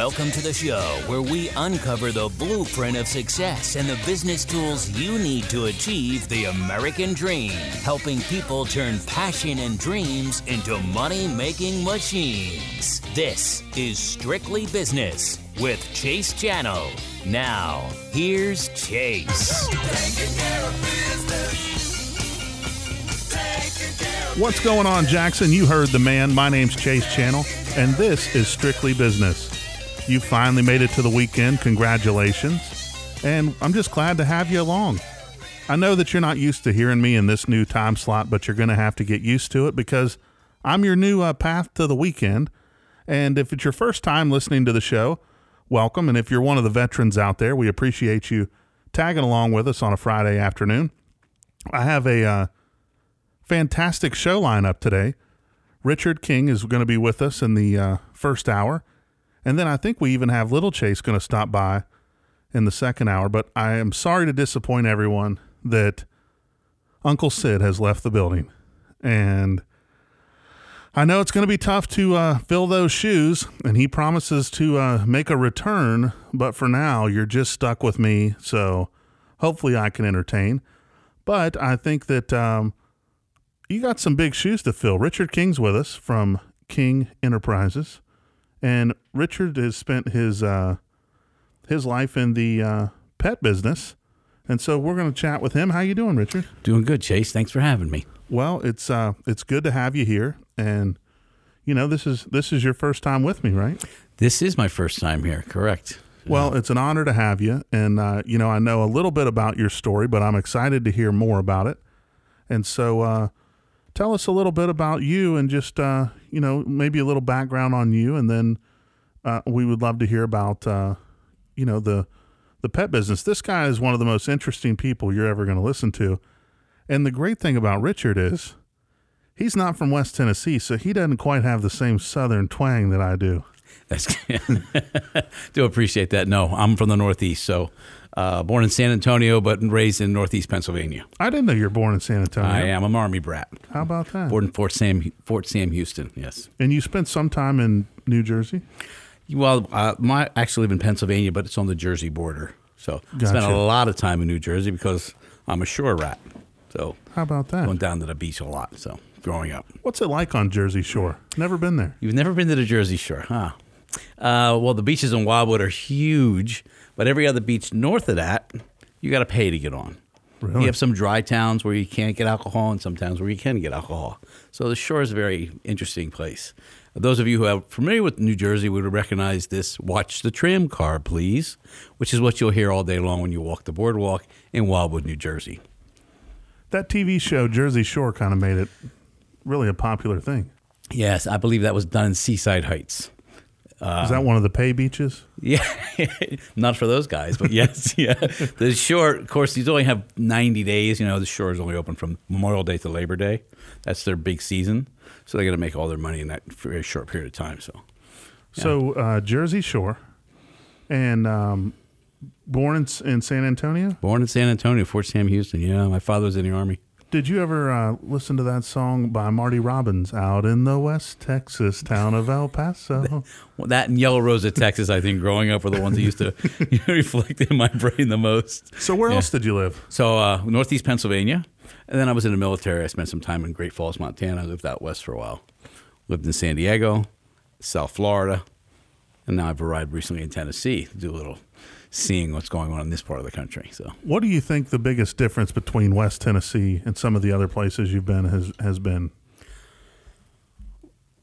Welcome to the show where we uncover the blueprint of success and the business tools you need to achieve the American dream, helping people turn passion and dreams into money making machines. This is Strictly Business with Chase Channel. Now, here's Chase. What's going on, Jackson? You heard the man. My name's Chase Channel, and this is Strictly Business. You finally made it to the weekend. Congratulations. And I'm just glad to have you along. I know that you're not used to hearing me in this new time slot, but you're going to have to get used to it because I'm your new uh, path to the weekend. And if it's your first time listening to the show, welcome. And if you're one of the veterans out there, we appreciate you tagging along with us on a Friday afternoon. I have a uh, fantastic show lineup today. Richard King is going to be with us in the uh, first hour. And then I think we even have Little Chase going to stop by in the second hour. But I am sorry to disappoint everyone that Uncle Sid has left the building. And I know it's going to be tough to uh, fill those shoes, and he promises to uh, make a return. But for now, you're just stuck with me. So hopefully I can entertain. But I think that um, you got some big shoes to fill. Richard King's with us from King Enterprises. And Richard has spent his uh, his life in the uh, pet business, and so we're going to chat with him. How you doing, Richard? Doing good, Chase. Thanks for having me. Well, it's uh, it's good to have you here, and you know this is this is your first time with me, right? This is my first time here. Correct. Well, it's an honor to have you, and uh, you know I know a little bit about your story, but I'm excited to hear more about it. And so, uh, tell us a little bit about you and just uh, you know maybe a little background on you, and then uh, we would love to hear about uh, you know the the pet business. This guy is one of the most interesting people you're ever going to listen to, and the great thing about Richard is he's not from West Tennessee, so he doesn't quite have the same Southern twang that I do. That's do appreciate that. No, I'm from the Northeast, so uh, born in San Antonio, but raised in Northeast Pennsylvania. I didn't know you were born in San Antonio. I am. I'm an Army brat. How about that? Born in Fort Sam, Fort Sam Houston. Yes. And you spent some time in New Jersey. Well, uh, my actually live in Pennsylvania, but it's on the Jersey border. So I spent a lot of time in New Jersey because I'm a shore rat. So How about that? going down to the beach a lot. So growing up. What's it like on Jersey Shore? Never been there. You've never been to the Jersey Shore, huh? Uh, well, the beaches in Wildwood are huge, but every other beach north of that, you got to pay to get on. Really? You have some dry towns where you can't get alcohol, and some towns where you can get alcohol. So the shore is a very interesting place. Those of you who are familiar with New Jersey would recognize this "Watch the tram car, please," which is what you'll hear all day long when you walk the boardwalk in Wildwood, New Jersey. That TV show Jersey Shore kind of made it really a popular thing. Yes, I believe that was done in Seaside Heights. Is that one of the pay beaches? Yeah, not for those guys, but yes, yeah. The shore, of course, these only have 90 days. You know, the shore is only open from Memorial Day to Labor Day. That's their big season. So they got to make all their money in that very short period of time. So, So uh, Jersey Shore, and um, born in, in San Antonio. born in San Antonio, Fort Sam Houston. Yeah, my father was in the Army. Did you ever uh, listen to that song by Marty Robbins, "Out in the West Texas town of El Paso"? Well, that and Yellow Rose of Texas, I think, growing up were the ones that used to reflect in my brain the most. so where Yeah. else did you live? So, uh, Northeast Pennsylvania. And then I was in the military. I spent some time in Great Falls, Montana. I lived out west for a while. Lived in San Diego, South Florida. And now I've arrived recently in Tennessee to do a little seeing what's going on in this part of the country. So, What do you think the biggest difference between West Tennessee and some of the other places you've been has has been?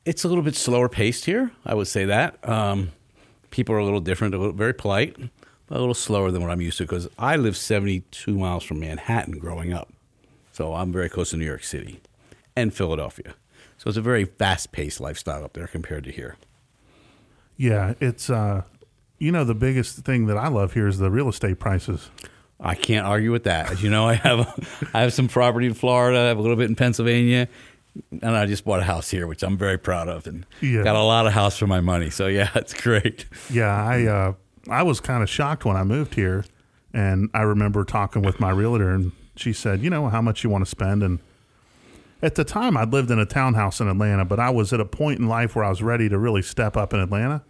it's a little bit slower paced here. I would say that. Um, people are a little different, a little, very polite, but a little slower than what I'm used to because I lived 72 miles from Manhattan growing up. So I'm very close to New York City and Philadelphia. So it's a very fast paced lifestyle up there compared to here. Yeah, it's uh, you know the biggest thing that I love here is the real estate prices. I can't argue with that. As you know, I have I have some property in Florida, I have a little bit in Pennsylvania, and I just bought a house here, which I'm very proud of, and Yeah. got a lot of house for my money. So yeah, it's great. Yeah, I uh, I was kind of shocked when I moved here, and I remember talking with my realtor, and she said, "You know how much you want to spend?" And at the time, I'd lived in a townhouse in Atlanta, but I was at a point in life where I was ready to really step up in Atlanta.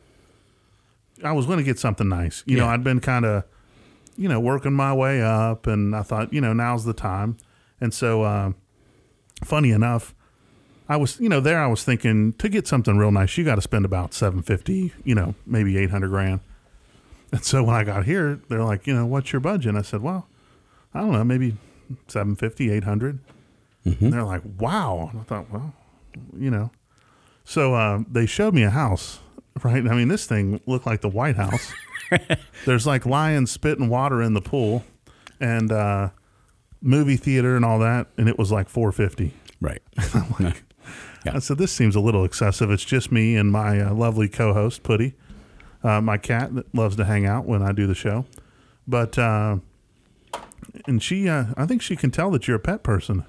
I was going to get something nice. You know, I'd been kind of, you know, working my way up, and I thought, you know, now's the time. And so, um, funny enough, I was, you know, there I was thinking to get something real nice, you got to spend about seven fifty, you know, maybe eight hundred grand. And so when I got here, they're like, you know, what's your budget? And I said, well, I don't know, maybe 750, 800. And they're like, wow. And I thought, well, you know. So uh, they showed me a house, right? I mean, this thing looked like the White House. There's like lions spitting water in the pool and uh, movie theater and all that. And it was like 450 Right. I said, this seems a little excessive. It's just me and my uh, lovely co host, Putty, uh, my cat that loves to hang out when I do the show. But, uh, and she, uh, I think she can tell that you're a pet person.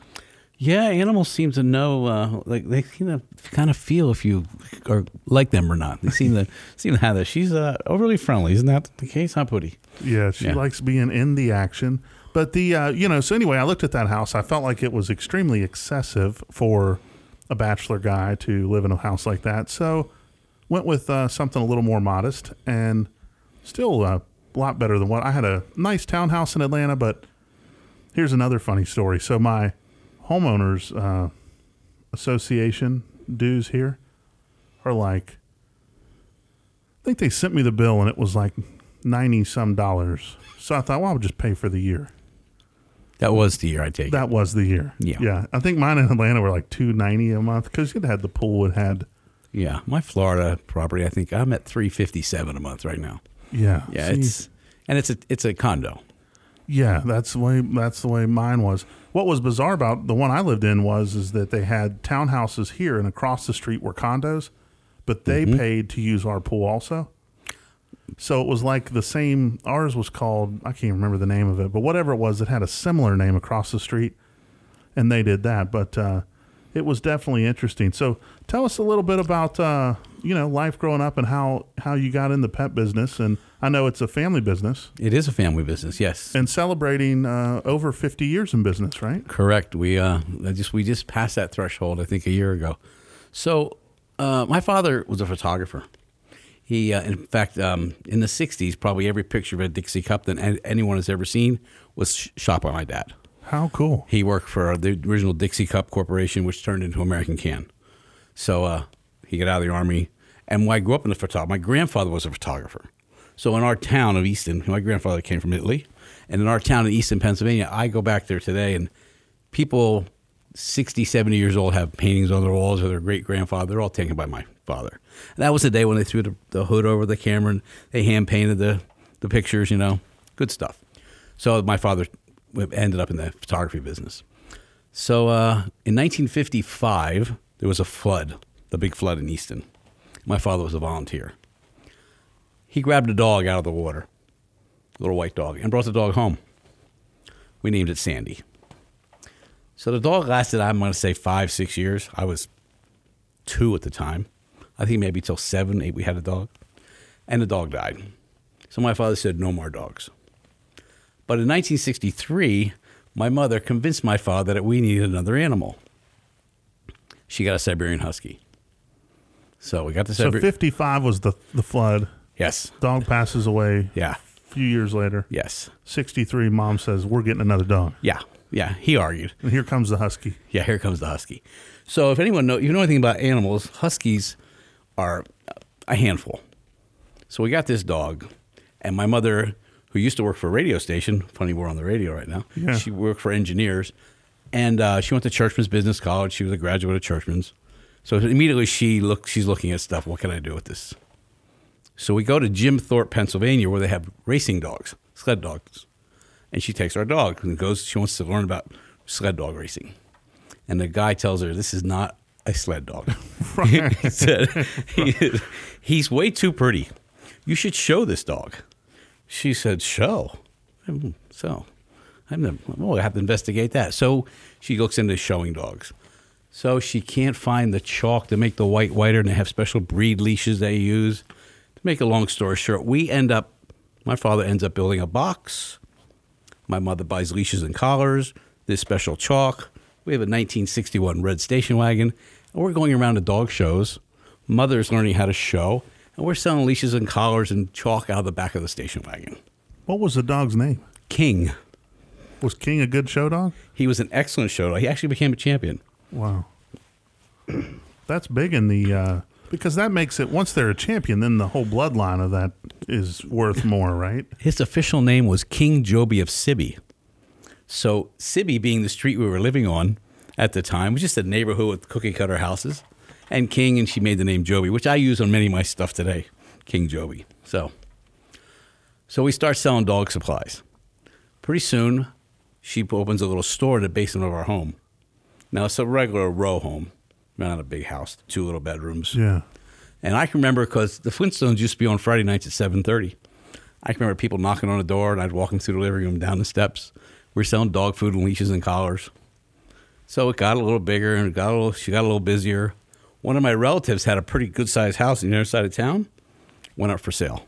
Yeah, animals seem to know, uh, like they kind of kind of feel if you are like them or not. They seem to seem to have that. She's uh, overly friendly, isn't that the case, huh, Pooty? Yeah, she Yeah. likes being in the action. But the, uh, you know, so anyway, I looked at that house. I felt like it was extremely excessive for a bachelor guy to live in a house like that. So went with uh, something a little more modest and still uh, a lot better than what I had a nice townhouse in Atlanta. But here's another funny story. So my homeowners uh, association dues here are like, I think they sent me the bill and it was like 90 some dollars. So I thought, well, I'll just pay for the year. That was the year I take. it. That was the year. Yeah. Yeah. I think mine in Atlanta were like 290 a month because it had the pool. It had, Yeah, my Florida property. I think I'm at three fifty seven a month right now. yeah. Yeah, See, it's and it's a it's a condo. Yeah, that's the way that's the way mine was. What was bizarre about the one I lived in was is that they had townhouses here and across the street were condos, but they Mm-hmm. paid to use our pool also. So it was like the same ours was called I can't remember the name of it, but whatever it was, it had a similar name across the street and they did that. But uh, it was definitely interesting. So tell us a little bit about uh, you know, life growing up and how how you got in the pet business and I know it's a family business It is a family business. Yes, and celebrating uh, over 50 years in business, right? correct. We uh just we just passed that threshold. I think a year ago. So uh, my father was a photographer. He, uh, in fact, um, in the '60s, probably every picture of a Dixie Cup that anyone has ever seen was sh- shot by my dad. How cool. He worked for the original Dixie Cup Corporation, which turned into American Can. So uh, he got out of the army. And when I grew up in the photography, my grandfather was a photographer. So in our town of Easton, my grandfather came from Italy, and in our town in Easton, Pennsylvania, I go back there today, and people 60, 70 years old have paintings on their walls of their great grandfather. They're all taken by my father. And that was the day when they threw the, the hood over the camera and they hand painted the, the pictures, you know, good stuff. So my father ended up in the photography business. So uh, in 1955, there was a flood, the big flood in Easton. My father was a volunteer. He grabbed a dog out of the water, a little white dog, and brought the dog home. We named it Sandy. So the dog lasted, I'm going to say, five, six years. I was two at the time. I think maybe till seven, eight, we had a dog. And the dog died. So my father said, no more dogs. But in 1963, my mother convinced my father that we needed another animal. She got a Siberian Husky. So we got the So Siberian. 55 was the the flood. Yes. Dog passes away Yeah. a few years later. Yes. 63, mom says, We're getting another dog. Yeah. Yeah. He argued. And here comes the husky. Yeah, here comes the husky. So if anyone know you know anything about animals, huskies are a handful. So we got this dog, and my mother, who used to work for a radio station, funny we're on the radio right now. Yeah. She worked for engineers, and uh, she went to Churchman's Business College. She was a graduate of Churchman's. So immediately she look she's looking at stuff. What can I do with this? So we go to Jim Thorpe, Pennsylvania, where they have racing dogs, sled dogs, and she takes our dog and goes. She wants to learn about sled dog racing, and the guy tells her this is not a sled dog. he said he, he's way too pretty. You should show this dog. She said, "Show." Hmm, So, I'm the, well, I have to investigate that. So she looks into showing dogs. So she can't find the chalk to make the white whiter, and they have special breed leashes they use. Make a long story short, we end up, my father ends up building a box. My mother buys leashes and collars, this special chalk. We have a 1961 red station wagon, and we're going around to dog shows. Mother's learning how to show, And we're selling leashes and collars and chalk out of the back of the station wagon. What was the dog's name? King. Was King a good show dog? He was an excellent show dog. He actually became a champion. Wow. That's big in the uh, because that makes it once they're a champion, then the whole bloodline of that is worth more, right? His official name was King Joby of Sibby. So Sibby being the street we were living on at the time was just a neighborhood with cookie cutter houses. And King, and she made the name Joby, which I use on many of my stuff today. King Joby. So so we start selling dog supplies. Pretty soon, she opens a little store in the basement of our home. Now it's a regular row home, not a big house, two little bedrooms. Yeah. And I can remember because the Flintstones used to be on Friday nights at seven thirty. I can remember people knocking on the door, and I'd walk them through the living room down the steps. We are selling dog food and leashes and collars. So it got a little bigger, and got a little. She got a little busier. One of my relatives had a pretty good sized house in the other side of town. Went up for sale.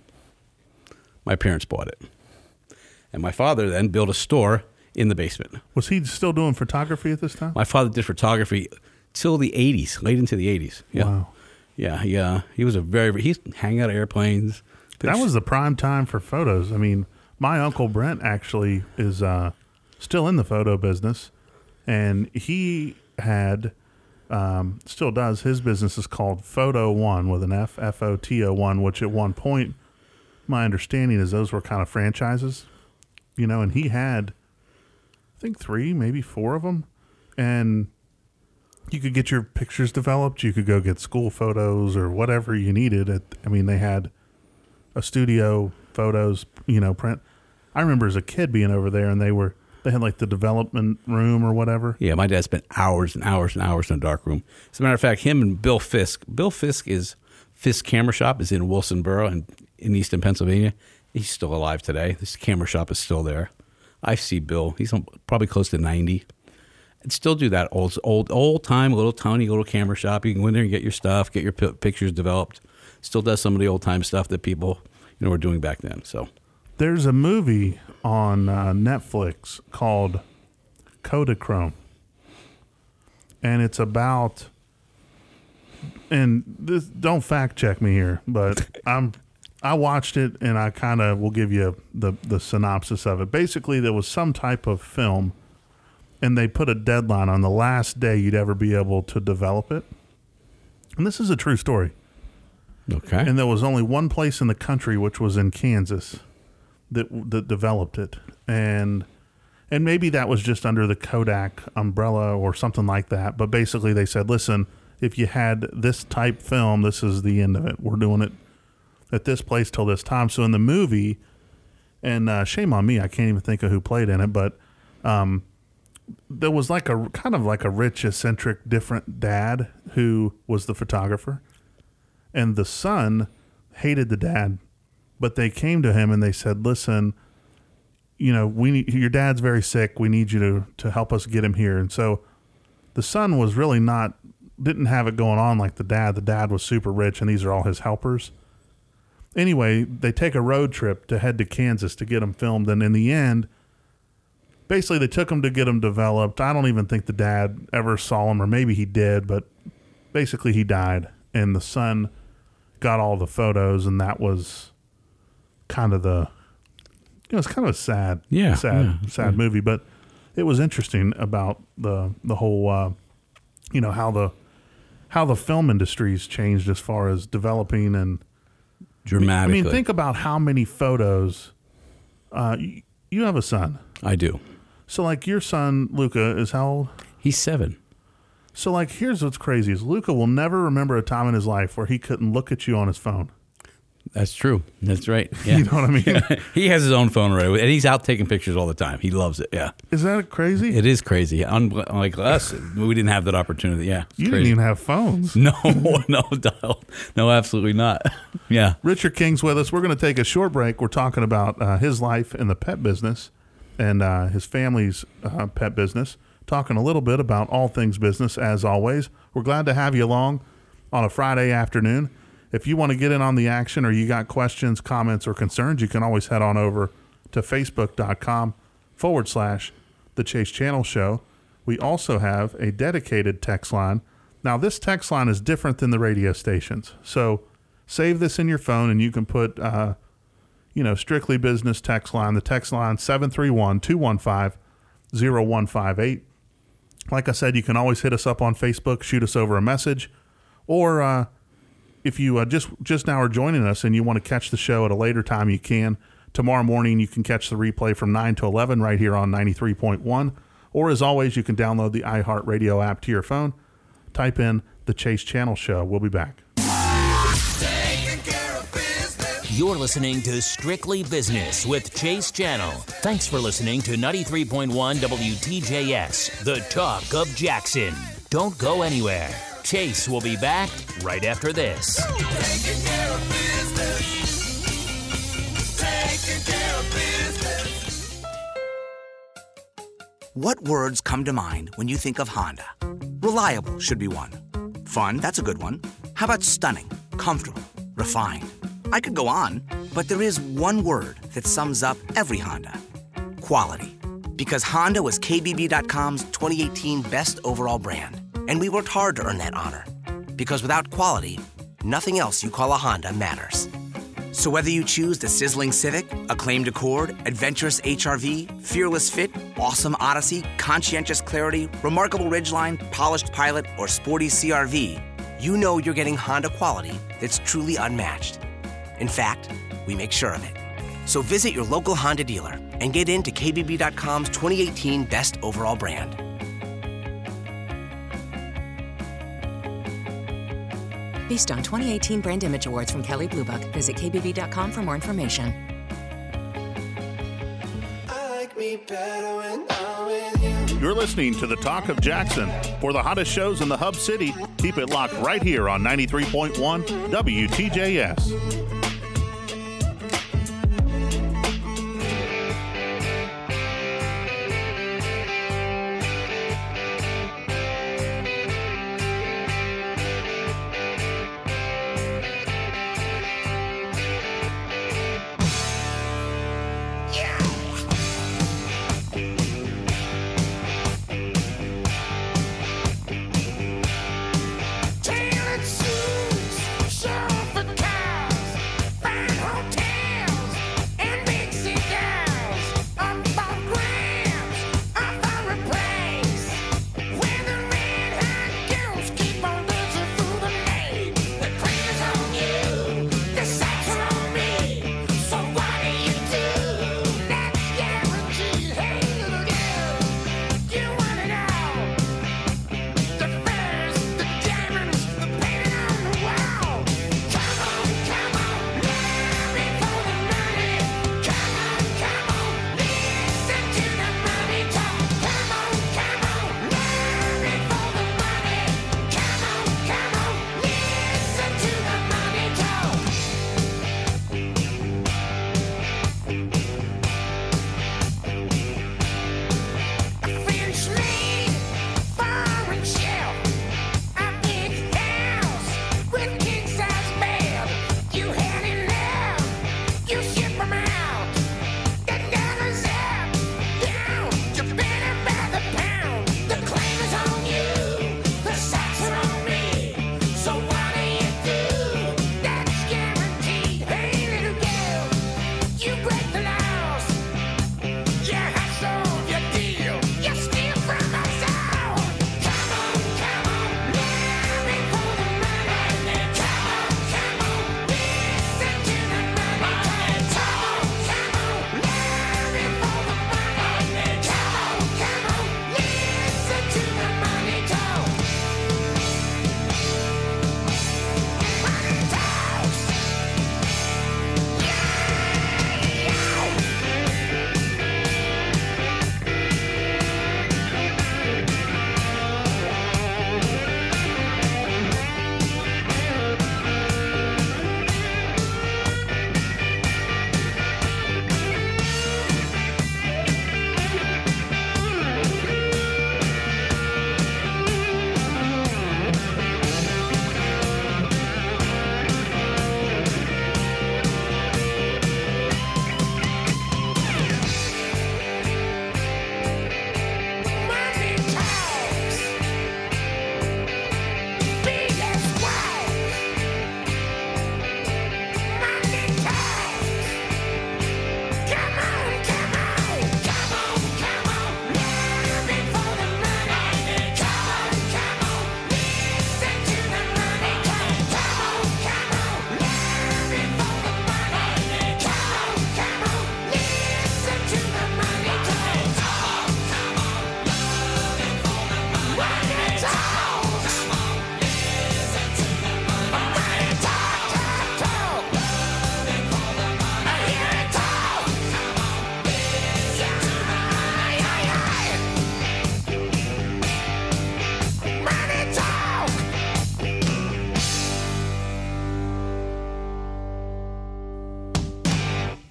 My parents bought it, and my father then built a store in the basement. Was he still doing photography at this time? My father did photography till the '80s, late into the '80s. Yeah. Wow. Yeah, yeah. He was a very he's hanging out of airplanes. That was the prime time for photos. I mean, my uncle Brent actually is uh, still in the photo business, and he had um, still does. His business is called Photo One with an F F O T O One, which at one point, my understanding is those were kind of franchises, you know. And he had, I think three, maybe four of them, and you could get your pictures developed. You could go get school photos or whatever you needed. I mean, they had a studio, photos, you know, print. I remember as a kid being over there, and they were they had like the development room or whatever. Yeah, my dad spent hours and hours and hours in a dark room. As a matter of fact, him and Bill Fisk. Bill Fisk is Fisk Camera Shop is in Wilsonboro and in Easton, Pennsylvania. He's still alive today. This camera shop is still there. I see Bill. He's probably close to ninety. I'd still do that old, old, old time little tiny little camera shop. You can go in there and get your stuff, get your p- pictures developed. Still does some of the old time stuff that people you know were doing back then. So there's a movie on uh, Netflix called Kodachrome, and it's about. And this, don't fact check me here, but I'm I watched it and I kind of will give you the the synopsis of it. Basically, there was some type of film and they put a deadline on the last day you'd ever be able to develop it. And this is a true story. Okay. And there was only one place in the country, which was in Kansas, that that developed it, and and maybe that was just under the Kodak umbrella or something like that. But basically, they said, listen, if you had this type film, this is the end of it. We're doing it at this place till this time. So in the movie, and uh, shame on me, I can't even think of who played in it, but um, there was like a kind of like a rich, eccentric, different dad who was the photographer, and the son hated the dad, but they came to him and they said, "Listen, you know, we need, your dad's very sick. We need you to to help us get him here." And so, the son was really not didn't have it going on like the dad. The dad was super rich, and these are all his helpers. Anyway, they take a road trip to head to Kansas to get him filmed, and in the end basically they took him to get him developed. I don't even think the dad ever saw him, or maybe he did, but basically he died, and the son got all the photos, and that was kind of the you know it's kind of a sad, yeah, sad, yeah, sad yeah. movie, but it was interesting about the the whole uh, you know how the how the film industry's changed as far as developing and dramatically. I mean, think about how many photos. Uh, you, you have a son. I do. So like your son Luca is how old? He's seven. So like here's what's crazy is Luca will never remember a time in his life where he couldn't look at you on his phone. That's true. That's right. Yeah. You know what I mean? he has his own phone already, and he's out taking pictures all the time. He loves it. Yeah, Is that crazy? it is crazy. Unlike us, we didn't have that opportunity. Yeah, you didn't even have phones. No, no, dial. no, absolutely not. Yeah, Richard King's with us. We're going to take a short break. We're talking about uh, his life in the pet business and uh, his family's uh, pet business. Talking a little bit about all things business, as always. We're glad to have you along on a Friday afternoon. If you want to get in on the action or you got questions, comments, or concerns, you can always head on over to facebook.com forward slash the Chase Channel Show. We also have a dedicated text line. Now, this text line is different than the radio stations. So save this in your phone and you can put, uh, you know, strictly business text line. The text line 731 215 0158. Like I said, you can always hit us up on Facebook, shoot us over a message, or uh, if you uh, just just now are joining us and you want to catch the show at a later time, you can. Tomorrow morning, you can catch the replay from 9 to 11 right here on 93.1. Or as always, you can download the iHeartRadio app to your phone. Type in the Chase Channel Show. We'll be back. You're listening to Strictly Business with Chase Channel. Thanks for listening to 93.1 WTJS, the talk of Jackson. Don't go anywhere. Chase will be back right after this. What words come to mind when you think of Honda? Reliable should be one. Fun, that's a good one. How about stunning, comfortable, refined? I could go on, but there is one word that sums up every Honda quality. Because Honda was KBB.com's 2018 best overall brand, and we worked hard to earn that honor. Because without quality, nothing else you call a Honda matters. So whether you choose the sizzling Civic, acclaimed Accord, adventurous HRV, fearless fit, awesome Odyssey, conscientious Clarity, remarkable Ridgeline, polished Pilot, or sporty CRV, you know you're getting Honda quality that's truly unmatched. In fact, we make sure of it. So visit your local Honda dealer and get into KBB.com's 2018 Best Overall Brand. Based on 2018 Brand Image Awards from Kelley Blue Book, visit kbb.com for more information. You're listening to the Talk of Jackson. For the hottest shows in the Hub City, keep it locked right here on 93.1 WTJS.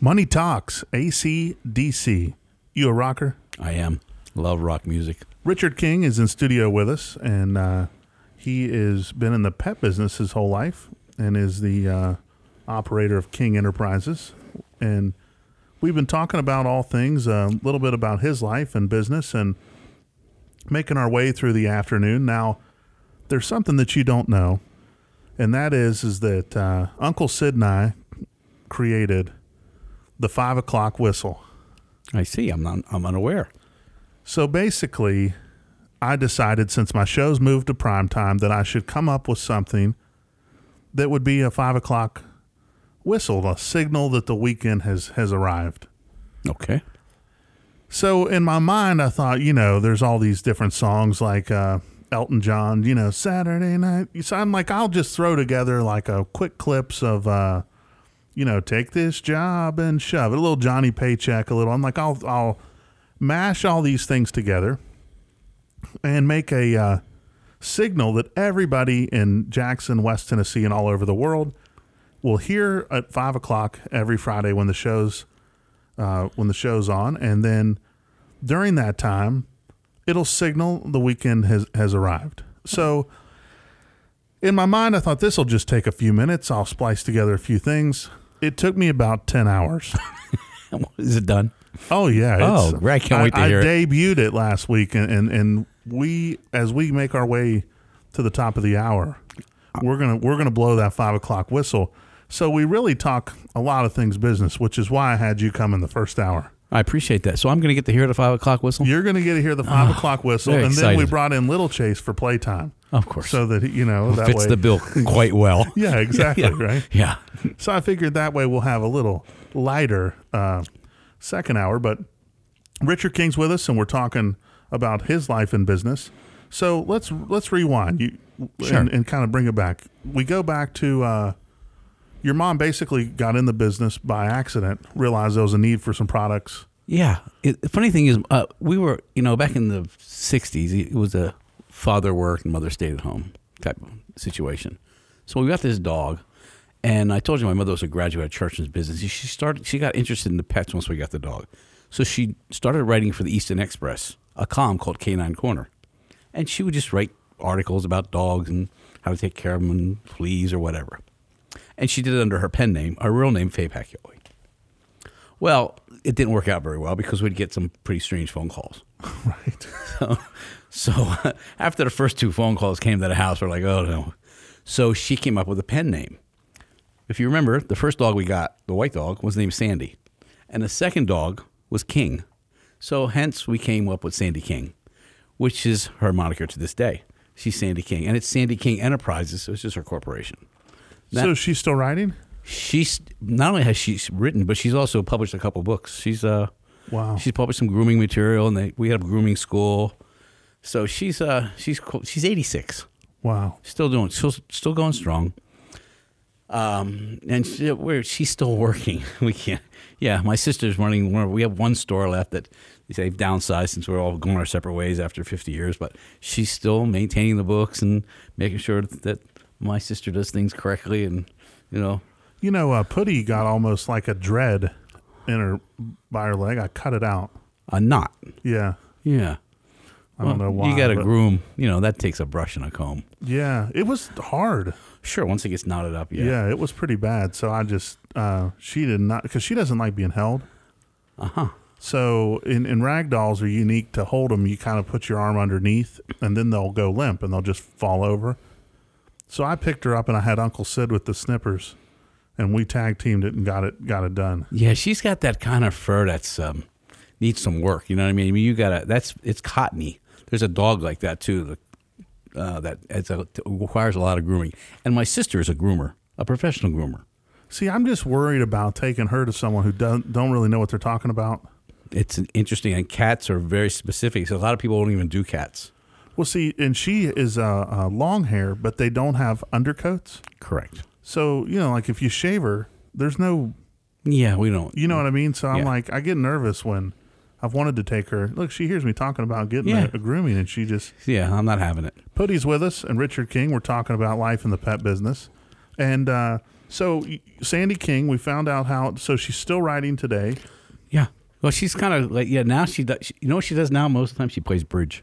Money Talks, ACDC. You a rocker? I am. Love rock music. Richard King is in studio with us, and uh, he has been in the pet business his whole life and is the uh, operator of King Enterprises. And we've been talking about all things, a little bit about his life and business, and making our way through the afternoon. Now, there's something that you don't know, and that is is that uh, Uncle Sid and I created the five o'clock whistle. I see. I'm not. I'm unaware. So basically, I decided since my shows moved to prime time that I should come up with something that would be a five o'clock whistle, a signal that the weekend has has arrived. Okay. So in my mind, I thought, you know, there's all these different songs like uh, Elton John, you know, Saturday night. So I'm like, I'll just throw together like a quick clips of, uh, you know, take this job and shove it. A little Johnny Paycheck, a little. I'm like, I'll I'll mash all these things together and make a uh, signal that everybody in Jackson, West Tennessee, and all over the world will hear at five o'clock every Friday when the show's uh, when the show's on, and then during that time, it'll signal the weekend has has arrived. So. In my mind, I thought this will just take a few minutes. I'll splice together a few things. It took me about 10 hours. Is it done? Oh yeah! Oh, great. I can't wait to I hear it. debuted it last week, and, and and we as we make our way to the top of the hour, we're gonna we're gonna blow that five o'clock whistle. So we really talk a lot of things business, which is why I had you come in the first hour. I appreciate that. So I'm going to get to hear the five o'clock whistle. You're gonna get to hear the five o'clock whistle, and then we brought in Little Chase for playtime, Of course. so that you know that fits way. the bill quite well. yeah, exactly yeah. right. Yeah. So I figured that way we'll have a little lighter uh, second hour. But Richard King's with us, and we're talking about his life and business. So let's let's rewind you Sure. and, and kind of bring it back. We go back to uh, your mom. Basically, got in the business by accident. Realized there was a need for some products. Yeah. It, the funny thing is, uh, we were, you know, back in the 60s, it was a father worked and mother stayed at home type of situation. So we got this dog. And I told you my mother was a graduate of Church's business. She started. She got interested in the pets once we got the dog, so she started writing for the Easton Express, a column called Canine Corner, and she would just write articles about dogs and how to take care of them and fleas or whatever. And she did it under her pen name, her real name, Faye Pacquiao. Well, it didn't work out very well because we'd get some pretty strange phone calls. Right. So, so after the first two phone calls came to the house, we're like, oh no. So she came up with a pen name. If you remember, the first dog we got, the white dog, was named Sandy, and the second dog was King. So hence we came up with Sandy King, which is her moniker to this day. She's Sandy King, and it's Sandy King Enterprises, so it's just her corporation. That- so she's still writing. She's not only has she written, but she's also published a couple books. She's uh, Wow. she's published some grooming material, and they, we had a grooming school. So she's uh, she's she's eighty six, Wow. still doing, still still going strong. Um, and she, we're, she's still working. We can't. Yeah, my sister's running. one- We have one store left that they've downsized since we're all going our separate ways after fifty years. But she's still maintaining the books and making sure that my sister does things correctly, and you know, You know, uh, Putty got almost like a dread in her by her leg. I cut it out. a knot. Yeah. Yeah. I don't know why. You got to groom. You know that takes a brush and a comb. Yeah, it was hard. Sure, once it gets knotted up, Yeah, yeah. it was pretty bad. So I just uh, she did not because she doesn't like being held. Uh huh. So in in rag dolls are unique to hold them. You kind of put your arm underneath, and then they'll go limp and they'll just fall over. So I picked her up and I had Uncle Sid with the snippers, and we tag teamed it and got it got it done. Yeah, she's got that kind of fur that's um, needs some work. You know what I mean? I mean, you got to that's it's cottony. There's a dog like that too. That uh, that it's a, requires a lot of grooming. And my sister is a groomer, a professional groomer. See, I'm just worried about taking her to someone who don't don't really know what they're talking about. It's interesting, and cats are very specific. So a lot of people don't even do cats. Well, see, and she is uh, uh, long hair, but they don't have undercoats. Correct. So you know, like if you shave her, there's no, Yeah, we don't. you know what I mean. So I'm Yeah. like, I get nervous when I've wanted to take her. Look, she hears me talking about getting Yeah. a, a grooming, and she just Yeah, I'm not having it. Putty's with us, and Richard King. We're talking about life in the pet business, and uh, So y- Sandy King, we found out how. So she's still writing today. Yeah. Well, she's kind of like yeah. Now she does. She, you know what she does now? Most of the time she plays bridge,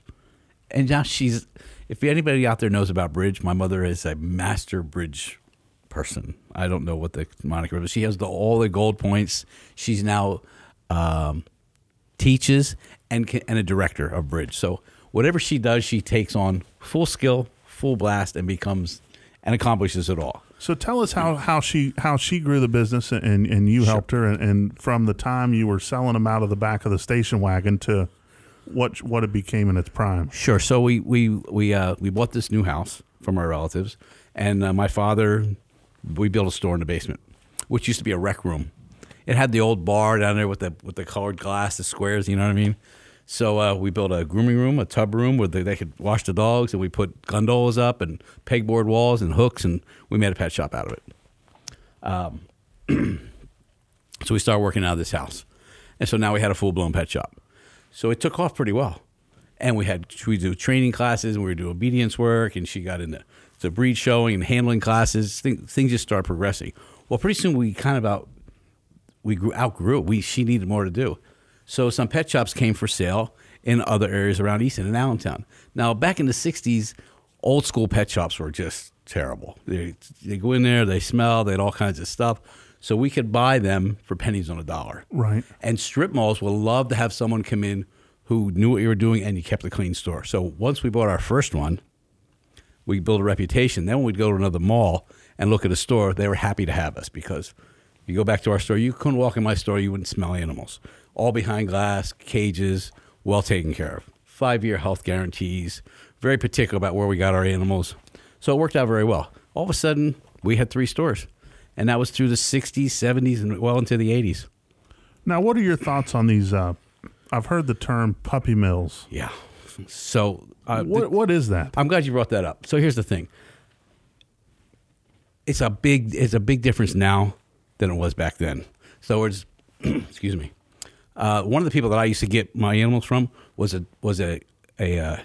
and now she's. If anybody out there knows about bridge, my mother is a master bridge person. I don't know what the moniker is. She has the, all the gold points. She's now um, teaches and and a director of bridge. So whatever she does, she takes on full skill, full blast, and becomes and accomplishes it all. So tell us how, how she how she grew the business and, and you helped her and, and from the time you were selling them out of the back of the station wagon to what what it became in its prime. Sure. So we we we uh, we bought this new house from our relatives, and uh, my father, we built a store in the basement, which used to be a rec room. It had the old bar down there with the with the colored glass, the squares. You know what I mean? So uh, we built a grooming room, a tub room where they, they could wash the dogs, and we put gondolas up and pegboard walls and hooks, and we made a pet shop out of it. Um, so we started working out of this house, and so now we had a full blown pet shop. So it took off pretty well. And we had we do training classes and we do obedience work and she got into the breed showing and handling classes. Things, things just started progressing. Well, pretty soon we kind of out we grew outgrew. We she needed more to do. So some pet shops came for sale in other areas around Easton and Allentown. Now back in the '60s, old school pet shops were just terrible. They they go in there, they smell, they had all kinds of stuff. So we could buy them for pennies on a dollar. Right. And strip malls will love to have someone come in who knew what you were doing and you kept a clean store. So once we bought our first one, we built a reputation. Then when we'd go to another mall and look at a store, they were happy to have us because you go back to our store, you couldn't walk in my store, you wouldn't smell animals. All behind glass, cages, well taken care of. Five year health guarantees, very particular about where we got our animals. So it worked out very well. All of a sudden, we had three stores. And that was through the 60s, 70s, and well into the 80s. Now, what are your thoughts on these? Uh, I've heard the term puppy mills. Yeah. So uh, What what is that? I'm glad you brought that up. So here's the thing. It's a big it's a big difference now than it was back then. So it's excuse me. Uh, one of the people that I used to get my animals from was a was a a uh,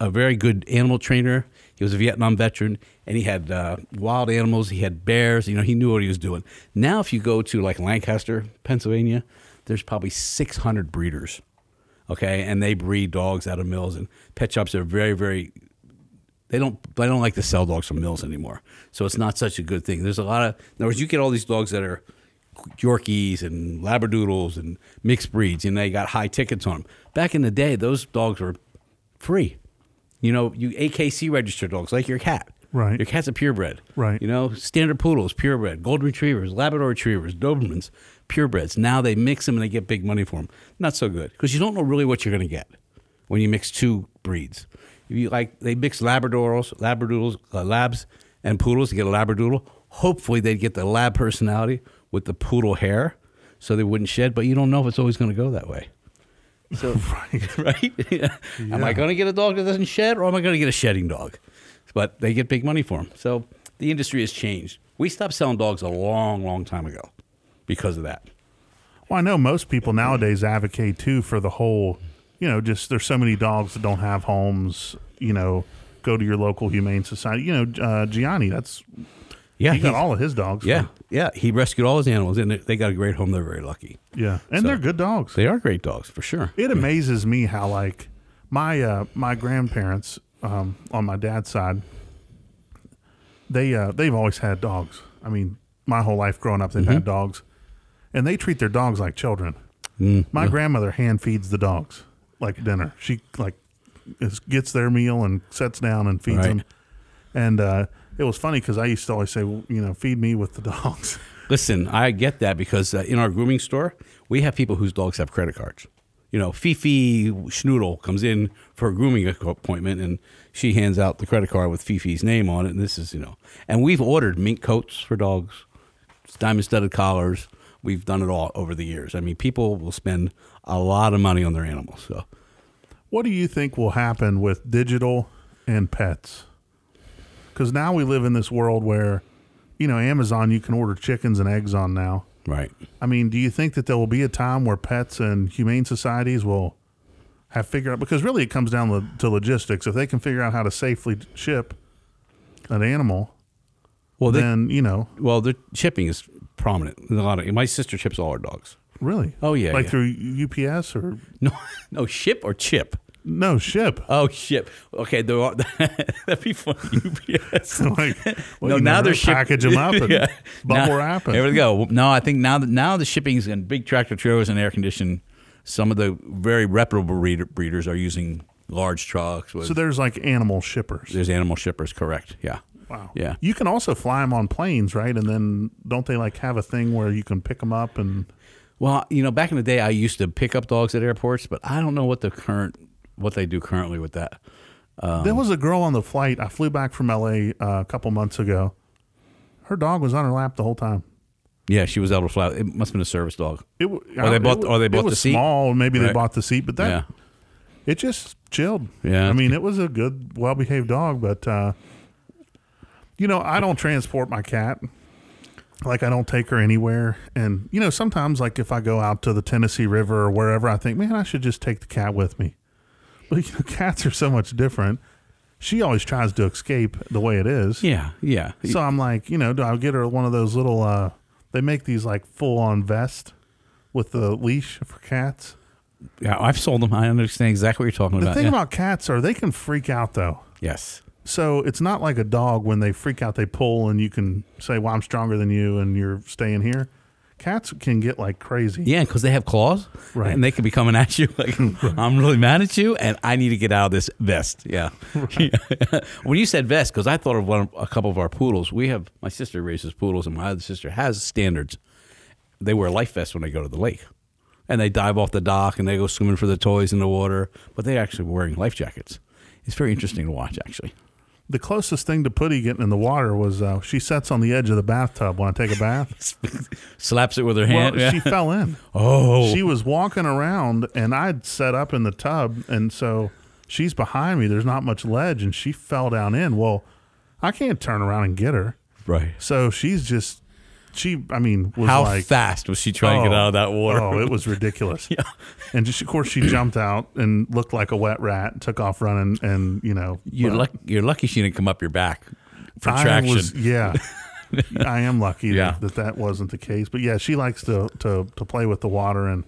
a very good animal trainer. He was a Vietnam veteran, and he had uh, wild animals. He had bears. You know, he knew what he was doing. Now, if you go to like Lancaster, Pennsylvania, there's probably 600 breeders. Okay, and they breed dogs out of mills, and pet shops are very, very they don't they don't like to sell dogs from mills anymore. So it's not such a good thing. There's a lot of in other words, you get all these dogs that are Yorkies and Labradoodles and mixed breeds, and they got high tickets on them. Back in the day, those dogs were free. You know, you AKC registered dogs like your cat. Right. Your cat's a purebred. Right. You know, standard poodles, purebred, golden retrievers, Labrador retrievers, Dobermans, purebreds. Now they mix them and they get big money for them. Not so good because you don't know really what you're going to get when you mix two breeds. If you like, they mix Labradors, Labradoodles, uh, Labs, and Poodles to get a Labradoodle. Hopefully, they'd get the Lab personality with the Poodle hair, so they wouldn't shed. But you don't know if it's always going to go that way. So, right, right. Yeah. Am I going to get a dog that doesn't shed, or am I going to get a shedding dog? But they get big money for them. So the industry has changed. We stopped selling dogs a long, long time ago because of that. Well, I know most people nowadays advocate too for the whole, you know, just there's so many dogs that don't have homes. You know, go to your local humane society. You know, uh, Gianni, that's Yeah, he got all of his dogs. Yeah, yeah. He rescued all his animals, and they- got a great home. They're very lucky. yeah, and So- they're good dogs. They are great dogs for sure. It amazes me how like my uh, my grandparents um, on my dad's side, they uh, they've always had dogs. I mean, my whole life growing up, they've Mm-hmm. had dogs, and they treat their dogs like children. Mm, My grandmother hand feeds the dogs like dinner. She like is, gets their meal and sets down and feeds Right. them. And uh, it was funny because I used to always say, well, you know, feed me with the dogs. Listen, I get that because uh, in our grooming store, we have people whose dogs have credit cards. You know, Fifi Schnoodle comes in for a grooming appointment and she hands out the credit card with Fifi's name on it. And this is, you know, and we've ordered mink coats for dogs, diamond studded collars. We've done it all over the years. I mean, people will spend a lot of money on their animals. So, What do you think will happen with digital and pets? Because now we live in this world where, you know, Amazon, you can order chickens and eggs on now. right. I mean, do you think that there will be a time where pets and humane societies will have figured out? Because really, it comes down to logistics. If they can figure out how to safely ship an animal, Well, they- then you know, Well, the shipping is prominent. A lot of my sister chips all her dogs. really. Oh, yeah, like yeah. through UPS or No, no ship or chip. No ship. Oh ship. Okay, there are, that'd be funny. UPS. like, well, no, now they're ship- package them up and bubble Now- wrap. There we go. No, I think now that now the shipping's in big tractor trailers and air conditioned. Some of the very reputable breeder, breeders are using large trucks. With, so there's like animal shippers. there's animal shippers. Correct. Yeah. Wow. Yeah. You can also fly them on planes, right? And then don't they like have a thing where you can pick them up and Well, you know, back in the day, I used to pick up dogs at airports, but I don't know what the current what they do currently with that. Um, there was a girl on the flight. I flew back from LA uh, a couple months ago. Her dog was on her lap the whole time. Yeah, she was able to fly. It must have been a service dog. It, Or they it bought- w- or they it bought was the seat? Small, maybe they bought the seat, but that yeah. it just chilled. Yeah. I mean, it was a good, well behaved dog, but uh, you know, I don't transport my cat. Like I don't take her anywhere, and you know, sometimes like if I go out to the Tennessee River or wherever, I think, man, I should just take the cat with me. You know, cats are so much different. She always tries to escape the way it is. Yeah. Yeah. So I'm like, you know, do I get her one of those little? uh They make these like full on vest with the leash for cats. yeah. I've sold them. I understand exactly what you're talking about. The thing yeah. about cats are they can freak out though. yes. So it's not like a dog when they freak out, they pull, and you can say, "Well, I'm stronger than you, and you're staying here." Cats can get like crazy. Yeah, because they have claws, Right. And they can be coming at you like, "I'm really mad at you, and I need to get out of this vest." Yeah. when you said vest, because I thought of one, a couple of our poodles. We have my sister raises poodles, and my other sister has standards. They wear life vests when they go to the lake, and they dive off the dock and they go swimming for the toys in the water. But they're actually wearing life jackets. It's very interesting to watch, actually. The closest thing to Putty getting in the water was uh, she sits on the edge of the bathtub when I take a bath. Slaps it with her well, hand. yeah. she fell in. oh, She was walking around, and I'd set up in the tub, and so she's behind me. There's not much ledge, and she fell down in. Well, I can't turn around and get her. right. So she's just she. I mean, was How like fast was she trying to get Oh, out of that water? Oh, it was ridiculous. yeah. And just of course she jumped out and looked like a wet rat, took off running, and you know You're, luck, you're lucky she didn't come up your back for I traction. was- yeah. I am lucky Yeah. that, that that wasn't the case. But yeah, she likes to, to to play with the water and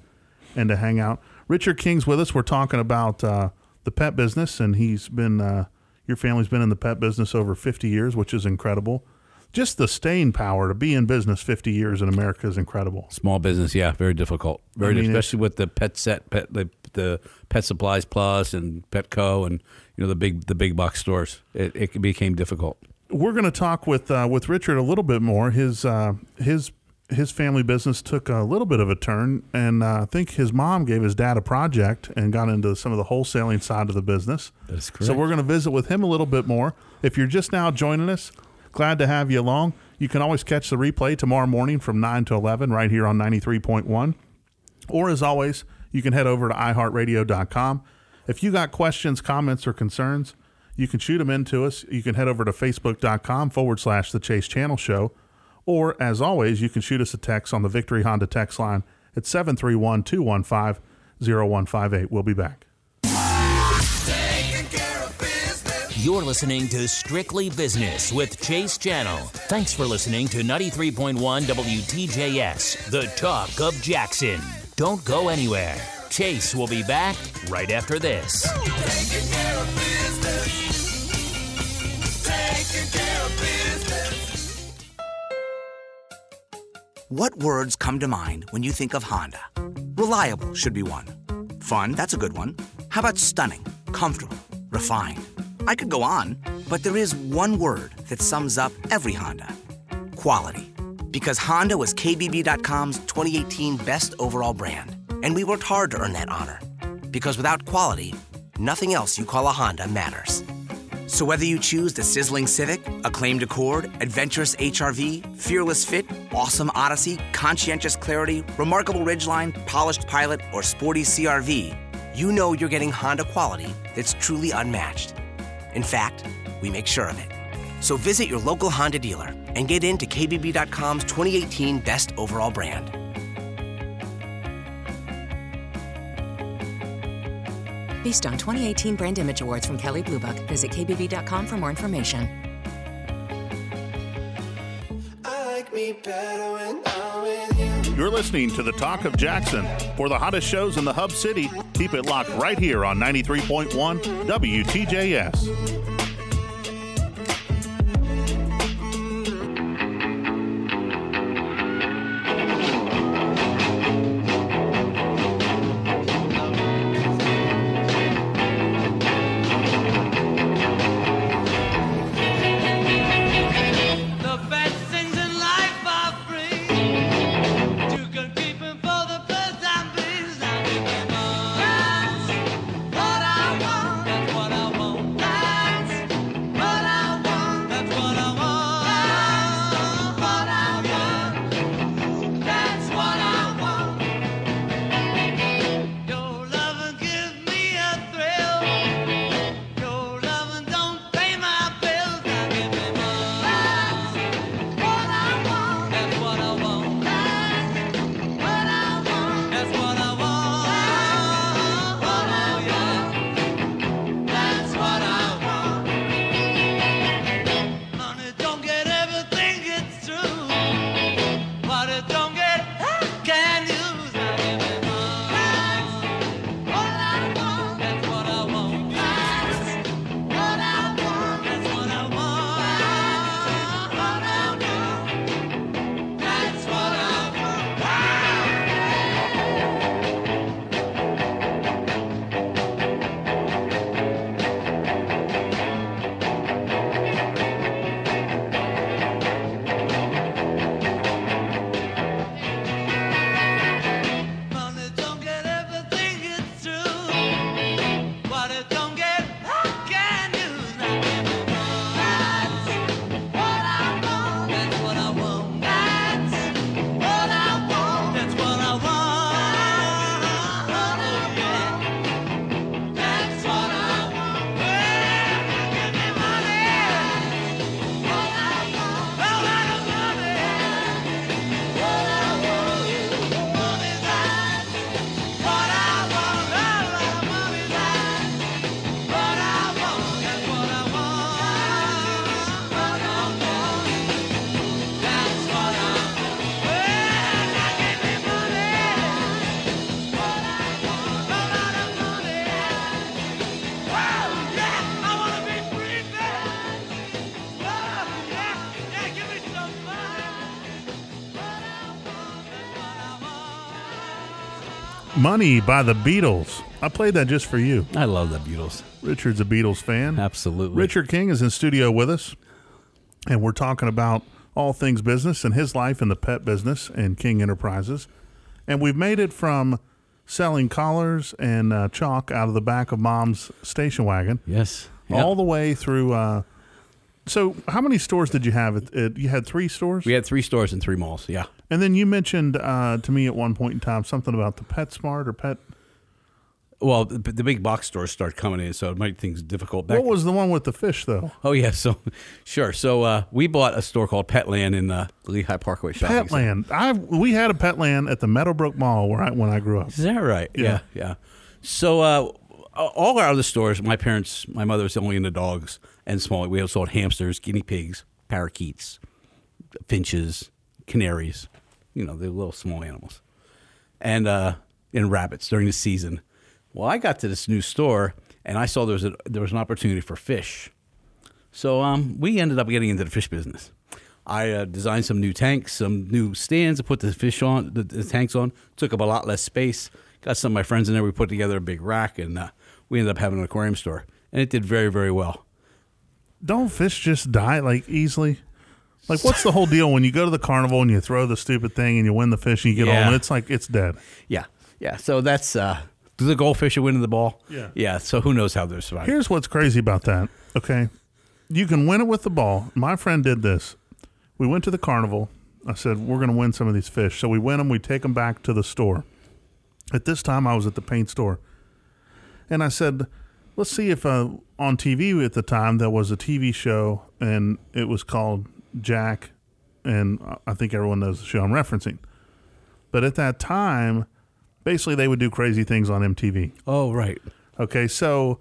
and to hang out. Richard King's with us. We're talking about uh, the pet business, and he's been uh, your family's been in the pet business over 50 years, which is incredible. Just the staying power to be in business 50 years in America is incredible. Small business, yeah, very difficult. Very, I mean, especially with the pet set, pet the, the Pet Supplies Plus and Petco, and you know the big the big box stores. It, it became difficult. we're going to talk with uh, with Richard a little bit more. His uh, his his family business took a little bit of a turn, and uh, I think his mom gave his dad a project and got into some of the wholesaling side of the business. That is So we're going to visit with him a little bit more. If you're just now joining us, glad to have you along. You can always catch the replay tomorrow morning from nine to eleven right here on ninety three point one. Or as always, you can head over to iHeartRadio.com. If you got questions, comments, or concerns, you can shoot them into us. You can head over to Facebook.com forward slash The Chase Channel Show. Or as always, you can shoot us a text on the Victory Honda text line at 731 215 0158. We'll be back. You're listening to Strictly Business with Chase Channel. Thanks for listening to 93.1 WTJS, the talk of Jackson. Don't go anywhere. Chase will be back right after this. What words come to mind when you think of Honda? Reliable should be one. Fun, that's a good one. How about stunning, comfortable, refined? I could go on, but there is one word that sums up every Honda quality. Because Honda was KBB.com's 2018 best overall brand, and we worked hard to earn that honor. Because without quality, nothing else you call a Honda matters. So whether you choose the sizzling Civic, acclaimed Accord, adventurous HRV, fearless fit, awesome Odyssey, conscientious Clarity, remarkable Ridgeline, polished Pilot, or sporty CRV, you know you're getting Honda quality that's truly unmatched. In fact, we make sure of it. So visit your local Honda dealer and get into KBB.com's 2018 best overall brand. Based on 2018 Brand Image Awards from Kelley Blue Book, visit kbb.com for more information. You're listening to the Talk of Jackson. For the hottest shows in the Hub City, keep it locked right here on 93.1 WTJS. Money by the Beatles. I played that just for you. I love the Beatles. Richard's a Beatles fan. Absolutely. Richard King is in studio with us, and we're talking about all things business and his life in the pet business and King Enterprises. And we've made it from selling collars and uh, chalk out of the back of mom's station wagon Yes. all the way through. Uh, so, how many stores did you have? At, at, you had three stores? We had three stores and three malls. Yeah. And then you mentioned uh, to me at one point in time something about the PetSmart or Pet. Well, the, the big box stores start coming in, so it might things difficult. Back What was the one with the fish, though? Oh yeah, so sure. So uh, we bought a store called Petland in uh, Lehigh Parkway Shopping. Center. Petland. I we had a Petland at the Meadowbrook Mall where I when I grew up. Is that right? Yeah. Yeah, yeah. So uh, all our other stores, my parents, my mother was only into dogs and small. We also had hamsters, guinea pigs, parakeets, finches, canaries. You know, the little small animals, and uh, and rabbits during the season. Well, I got to this new store and I saw there was a, there was an opportunity for fish. So um, we ended up getting into the fish business. I uh, designed some new tanks, some new stands to put the fish on, the, the tanks on. Took up a lot less space. Got some of my friends in there. We put together a big rack, and uh, we ended up having an aquarium store, and it did very, very well. Don't fish just die like easily? Like, what's the whole deal when you go to the carnival and you throw the stupid thing and you win the fish and you get Yeah. home it's like it's dead? Yeah, yeah. So that's uh, do the goldfish are winning the ball. Yeah. yeah. So who knows how they're surviving? Here's what's crazy about that. Okay. You can win it with the ball. My friend did this. We went to the carnival. I said, We're going to win some of these fish. So we win them. We take them back to the store. At this time, I was at the paint store. And I said, Let's see if uh, on TV at the time there was a TV show and it was called Jack. And I think everyone knows the show I'm referencing. But at that time, basically they would do crazy things on MTV. oh, right. Okay, so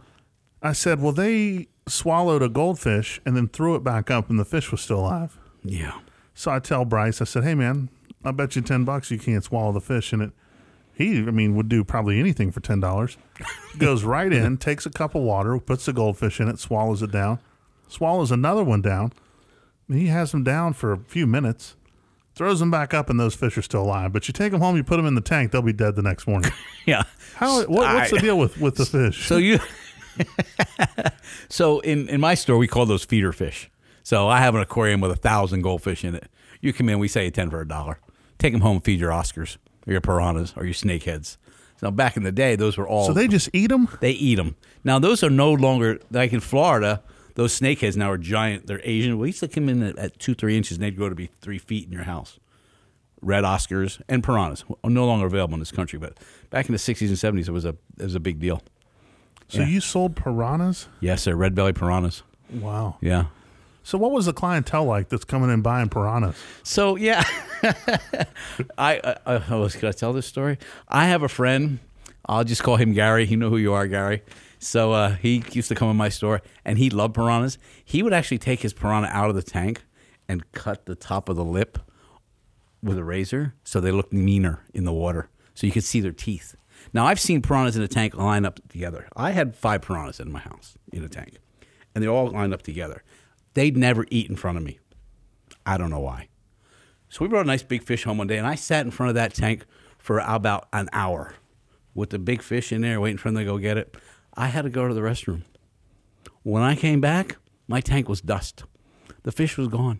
I said, well, they swallowed a goldfish and then threw it back up, and the fish was still alive. Yeah. So I tell Bryce, I said, "Hey man, I bet you ten bucks you can't swallow the fish." And it, he, I mean, would do probably anything for ten dollars. Goes right in, takes a cup of water, puts the goldfish in it, swallows it down, swallows another one down. And he has them down for a few minutes, throws them back up, and those fish are still alive. But you take them home, you put them in the tank, they'll be dead the next morning. Yeah. How? What, what's the deal with with the fish? So you, so in in my store we call those feeder fish. So I have an aquarium with a thousand goldfish in it. You come in, we say ten for a dollar. Take them home, feed your Oscars or your piranhas or your snakeheads. So back in the day, those were all So they just eat them. they eat them. Now those are no longer like in Florida. Those snakeheads now are giant. They're Asian. We used to come in at, at two, three inches, and they'd grow to be three feet in your house. Red Oscars and piranhas are no longer available in this country, but back in the '60s and '70s, it was a it was a big deal. So Yeah. you sold piranhas? Yes, sir. Red belly piranhas. Wow. Yeah. So what was the clientele like that's coming in buying piranhas? So yeah, I, I, I oh, could I tell this story? I have a friend. I'll just call him Gary. You know who you are, Gary. So uh, he used to come in my store, and he loved piranhas. He would actually take his piranha out of the tank and cut the top of the lip with a razor, so they looked meaner in the water, so you could see their teeth. Now I've seen piranhas in a tank line up together. I had five piranhas in my house in a tank, and they all lined up together. They'd never eat in front of me. I don't know why. So we brought a nice big fish home one day, and I sat in front of that tank for about an hour with the big fish in there, waiting for them to go get it. I had to go to the restroom. When I came back, my tank was dust. The fish was gone.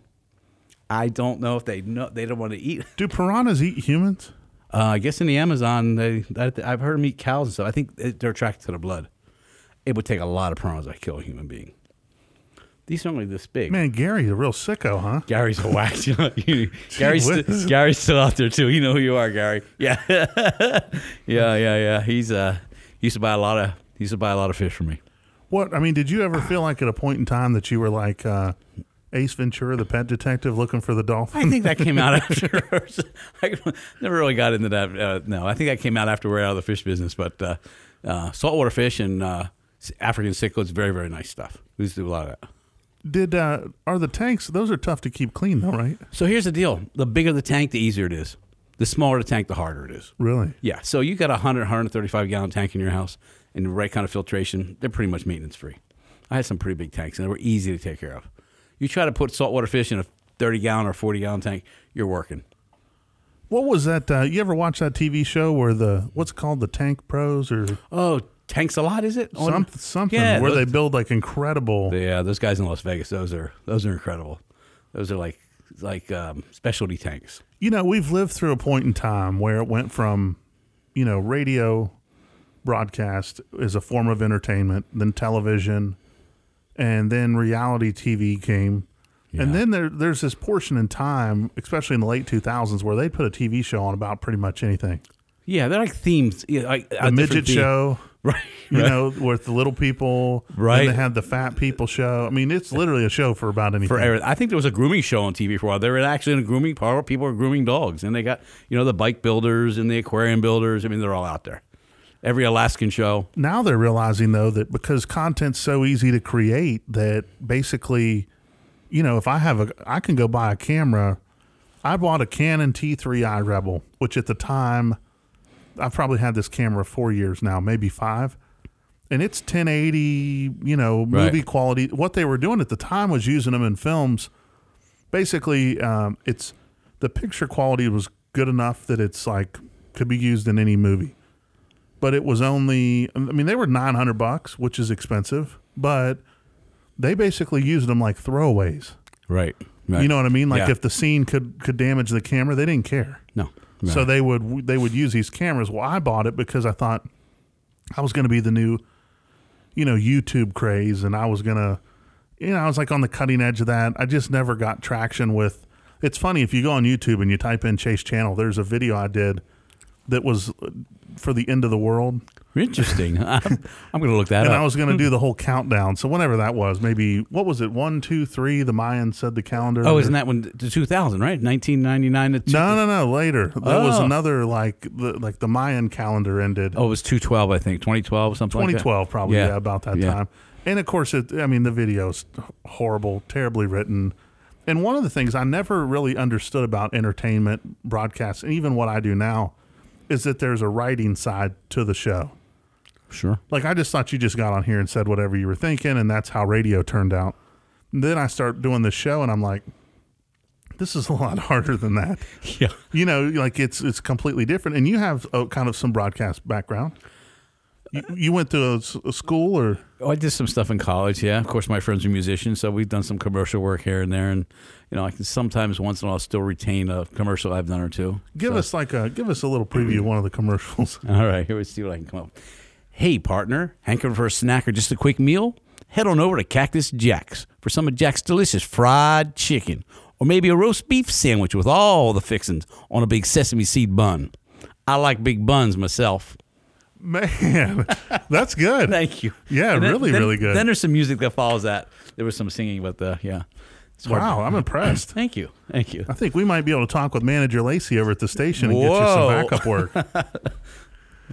I don't know if they know they don't want to eat. Do piranhas eat humans? Uh, I guess in the Amazon, they I've heard them eat cows and stuff. I think they're attracted to the blood. It would take a lot of piranhas to kill a human being. These are only this big. Man, Gary's a real sicko, huh? Gary's a wax. You know, you- Gary's, st- Gary's still out there too. You know who you are, Gary. Yeah, yeah, yeah, yeah. He's uh, he used to buy a lot of he used to buy a lot of fish for me. What I mean, did you ever feel like at a point in time that you were like uh, Ace Ventura, the pet detective, looking for the dolphin? I think that came out after. I never really got into that. Uh, no, I think that came out after we're out of the fish business. But uh, uh, saltwater fish and uh, African cichlids, very very nice stuff. We used to do a lot of that. Did uh, are the tanks? Those are tough to keep clean, though, right? So here's the deal: the bigger the tank, the easier it is. The smaller the tank, the harder it is. Really? Yeah. So you got a 100, 135 gallon tank in your house and the right kind of filtration, they're pretty much maintenance free. I had some pretty big tanks and they were easy to take care of. You try to put saltwater fish in a 30 gallon or 40 gallon tank, you're working. What was that? Uh, you ever watch that TV show where the what's it called the Tank Pros or Oh, tanks a lot, is it? Oh, some, something Yeah, where they build like incredible? Yeah, those guys in Las Vegas, those are those are incredible. Those are like like um, specialty tanks. you know, we've lived through a point in time where it went from, you know, radio broadcast is a form of entertainment, then television, and then reality TV came. And then there, there's this portion in time, especially in the late 2000s, where they put a TV show on about pretty much anything. Yeah, they're like themes. Yeah, like The midget show, right? you right. know, with the little people. Right. And they had the fat people show. I mean, it's literally a show for about anything. for everything. I think there was a grooming show on TV for a while. They were actually in a grooming part. People were grooming dogs, and they got you know the bike builders and the aquarium builders. I mean, they're all out there. Every Alaskan show. now they're realizing though that because content's so easy to create that basically you know if i have a i can go buy a camera i bought a canon t3i rebel which at the time i've probably had this camera four years now maybe five and it's 1080 you know movie Right. quality what they were doing at the time was using them in films basically um, it's the picture quality was good enough that it's like could be used in any movie but it was only I mean they were 900 bucks, which is expensive, but they basically used them like throwaways. Right. You know what I mean? Like Yeah. if the scene could could damage the camera, they didn't care. No. So they would they would use these cameras. Well, I bought it because I thought I was going to be the new you know YouTube craze and I was going to you know, I was like on the cutting edge of that. I just never got traction with It's funny if you go on YouTube and you type in Chase Channel, there's a video I did that was for the end of the world. Interesting. I'm, I'm going to look that up. and up. I was going to do the whole countdown. So whenever that was, maybe what was it? One, two, three. The Mayans said the calendar. oh, isn't that when the 2000, right? 1999 to two- No, no, no. Later, was Oh. another like the like the Mayan calendar ended. Oh, it was 212, I think. 2012, something like that. 2012 probably yeah, about that Yeah. time. And of course, it. I mean, the video's horrible, terribly written. And one of the things I never really understood about entertainment broadcasts, and even what I do now, is that there's a writing side to the show. Sure. Like I just thought you just got on here and said whatever you were thinking, and that's how radio turned out. And then I start doing this show, and I'm like, this is a lot harder than that. Yeah. You know, like it's it's completely different. And you have uh, kind of some broadcast background. You, you went to a school, or Oh, I did some stuff in college. Yeah, of course, my friends are musicians, so we've done some commercial work here and there, and you know, I can sometimes once in a while still retain a commercial I've done or two. give So- us like a give us a little preview of one of the commercials. All right, here we see what I can come up. with. Hey, partner, hankering for a snack or just a quick meal? Head on over to Cactus Jack's for some of Jack's delicious fried chicken, or maybe a roast beef sandwich with all the fixings on a big sesame seed bun. I like big buns myself. Man, that's good. Thank you. Yeah, then- really, then- really good. Then there's some music that follows that. There was some singing, but uh, yeah. Wow, I'm impressed. Thank you. Thank you. I think we might be able to talk with manager Lacey over at the station and get you some backup work.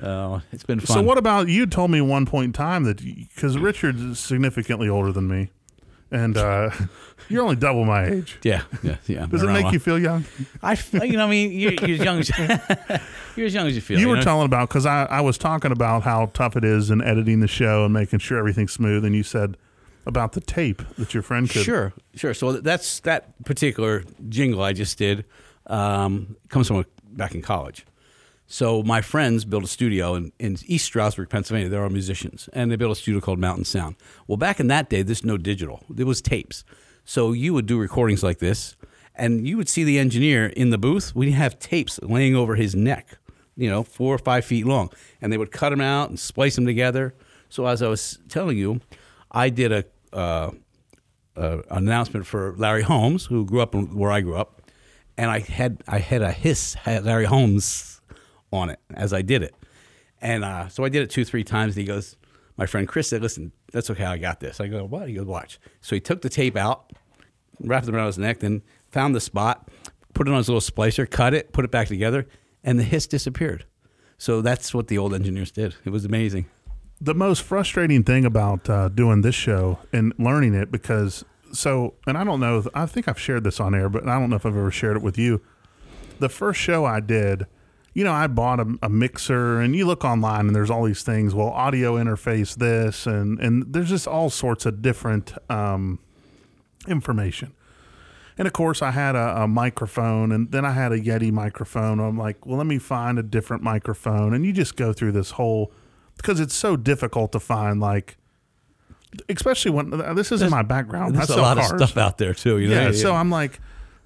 Oh, it's been fun. so, what about you? Told me one point in time that because Richard is significantly older than me, and uh, you're only double my age. Yeah, yeah, yeah. Does it make you feel young? I, f- you know, I mean, you're, you're as young as you're as young as you feel. You were know? telling about because I, I was talking about how tough it is in editing the show and making sure everything's smooth, and you said about the tape that your friend could. Sure, sure. So that's that particular jingle I just did um, comes from a, back in college. So my friends built a studio in, in East Stroudsburg, Pennsylvania. They're all musicians, and they built a studio called Mountain Sound. Well, back in that day, there's no digital. There was tapes. So you would do recordings like this, and you would see the engineer in the booth. We'd have tapes laying over his neck, you know, four or five feet long, and they would cut them out and splice them together. So as I was telling you, I did a uh, an announcement for Larry Holmes, who grew up where I grew up, and I had I had a hiss had Larry Holmes on it as I did it, and uh, so I did it two three times. And he goes, my friend Chris said, "Listen, that's okay. I got this." I go, "What?" He goes, "Watch." So he took the tape out, wrapped it around his neck, then found the spot, put it on his little splicer, cut it, put it back together, and the hiss disappeared. So that's what the old engineers did. It was amazing. the most frustrating thing about uh, doing this show and learning it because so and i don't know i think i've shared this on air but i don't know if i've ever shared it with you the first show i did you know i bought a, a mixer and you look online and there's all these things well audio interface this and and there's just all sorts of different um, information and of course, I had a, a microphone, and then I had a Yeti microphone. I'm like, well, let me find a different microphone, and you just go through this whole because it's so difficult to find, like, especially when uh, this isn't my background. There's a lot cars. of stuff out there too. You know? Yeah, so I'm like,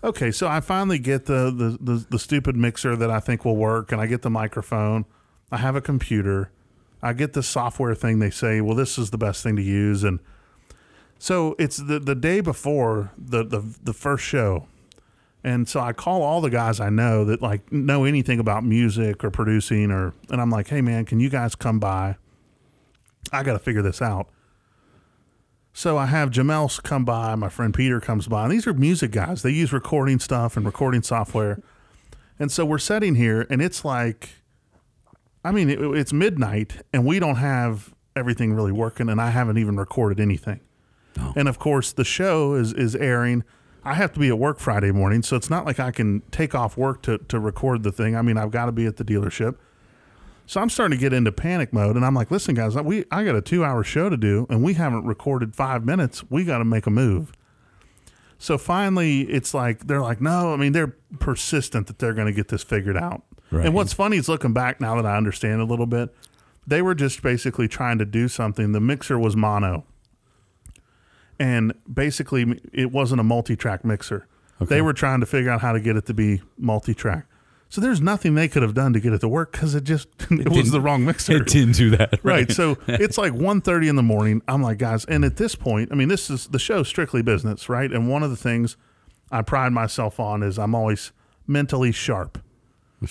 okay, so I finally get the, the the the stupid mixer that I think will work, and I get the microphone. I have a computer. I get the software thing. They say, well, this is the best thing to use, and so it's the the day before the the the first show, and so I call all the guys I know that like know anything about music or producing, or and I'm like, hey man, can you guys come by? I got to figure this out. So I have Jamel come by, my friend Peter comes by, and these are music guys. They use recording stuff and recording software. And so we're sitting here, and it's like, I mean, it, it's midnight, and we don't have everything really working, and I haven't even recorded anything. Oh. And of course, the show is is airing. I have to be at work Friday morning, so it's not like I can take off work to to record the thing. I mean, I've got to be at the dealership. So I'm starting to get into panic mode, and I'm like, "Listen, guys, we I got a two hour show to do, and we haven't recorded five minutes. We got to make a move." So finally, it's like they're like, "No, I mean, they're persistent that they're going to get this figured out." Right. And what's funny is looking back now that I understand a little bit, they were just basically trying to do something. The mixer was mono, and basically it wasn't a multi-track mixer. They were trying to figure out how to get it to be multi-track. So there's nothing they could have done to get it to work because it just it, was the wrong mixer. It didn't do that. Right. So it's like 1.30 in the morning. I'm like, guys, and at this point, I mean, this is the show's strictly business, right? And one of the things I pride myself on is I'm always mentally sharp.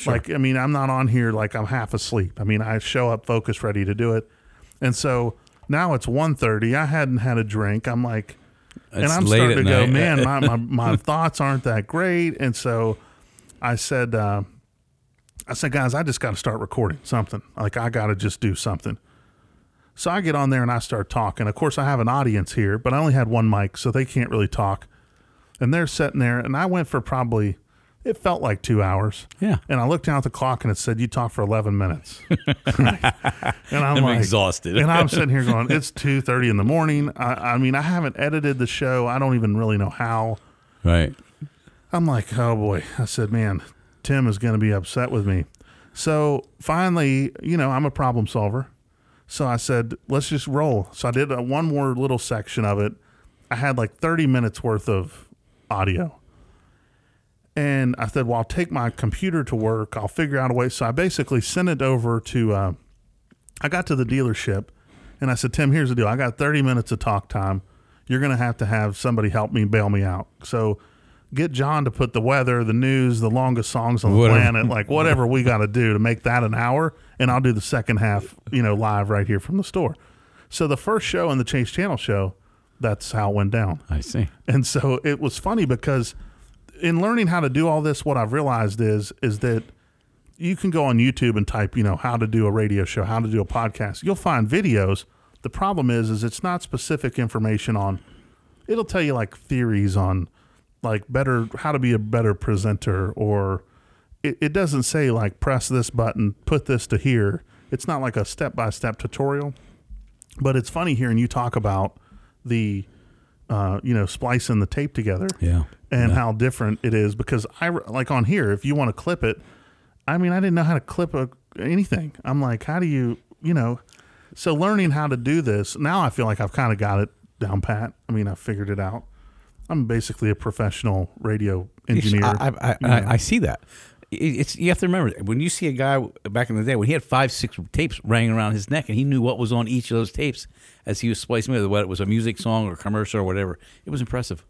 Like, I mean, I'm not on here like I'm half asleep. I mean, I show up focused, ready to do it. And so now it's 1.30. I hadn't had a drink. I'm like, and I'm late starting to go, man, my, my, my thoughts aren't that great. And so I said, uh, I said, guys, I just got to start recording something. Like, I got to just do something. So I get on there and I start talking. Of course, I have an audience here, but I only had one mic, so they can't really talk. and they're sitting there, and I went for probably it felt like two hours. Yeah. And I looked down at the clock and it said you talked for eleven minutes. Right. And I'm, I'm like, exhausted. and I'm sitting here going, it's two thirty in the morning. I, I mean, I haven't edited the show. I don't even really know how. Right. I'm like, oh boy. I said, man, Tim is going to be upset with me. So finally, you know, I'm a problem solver. So I said, let's just roll. So I did a, one more little section of it. I had like 30 minutes worth of audio. And I said, well, I'll take my computer to work. I'll figure out a way. So I basically sent it over to, uh, I got to the dealership and I said, Tim, here's the deal. I got 30 minutes of talk time. You're going to have to have somebody help me bail me out. So get John to put the weather, the news, the longest songs on the Whatever. planet, like whatever we got to do to make that an hour. And I'll do the second half, you know, live right here from the store. So the first show in the Chase Channel show, that's how it went down. I see. And so it was funny because in learning how to do all this, what I've realized is is that you can go on YouTube and type, you know, how to do a radio show, how to do a podcast. You'll find videos. The problem is, is it's not specific information on. It'll tell you like theories on, like better how to be a better presenter, or it, it doesn't say like press this button, put this to here. It's not like a step by step tutorial. But it's funny hearing you talk about the, uh, you know, splicing the tape together Yeah. And how different it is because I like on here if you want to clip it I mean I didn't know how to clip a, anything I'm like how do you you know so learning how to do this now I feel like I've kind of got it down pat I mean I figured it out I'm basically a professional radio engineer I, I, I. I, I see that. It's you have to remember when you see a guy back in the day when he had five six tapes hanging around his neck and he knew what was on each of those tapes as he was splicing it, whether it was a music song or commercial or whatever. It was impressive.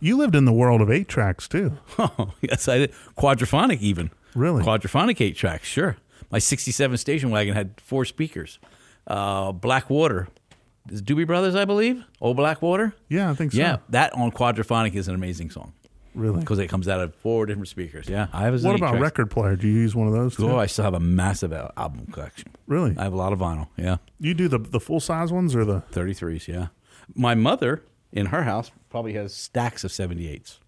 You lived in the world of eight tracks too Oh yes, I did quadraphonic even. Really? quadraphonic eight tracks. Sure, my '67 station wagon had four speakers. Uh, Blackwater, is Doobie Brothers, I believe. Old Blackwater. yeah I think so Yeah, that on quadraphonic is an amazing song really because it comes out of four different speakers. Yeah, I have. what about record player do you use one of those too? Oh, I still have a massive album collection. really I have a lot of vinyl. Yeah, you do the the full size ones or the 33s. Yeah, my mother in her house probably has stacks of 78s.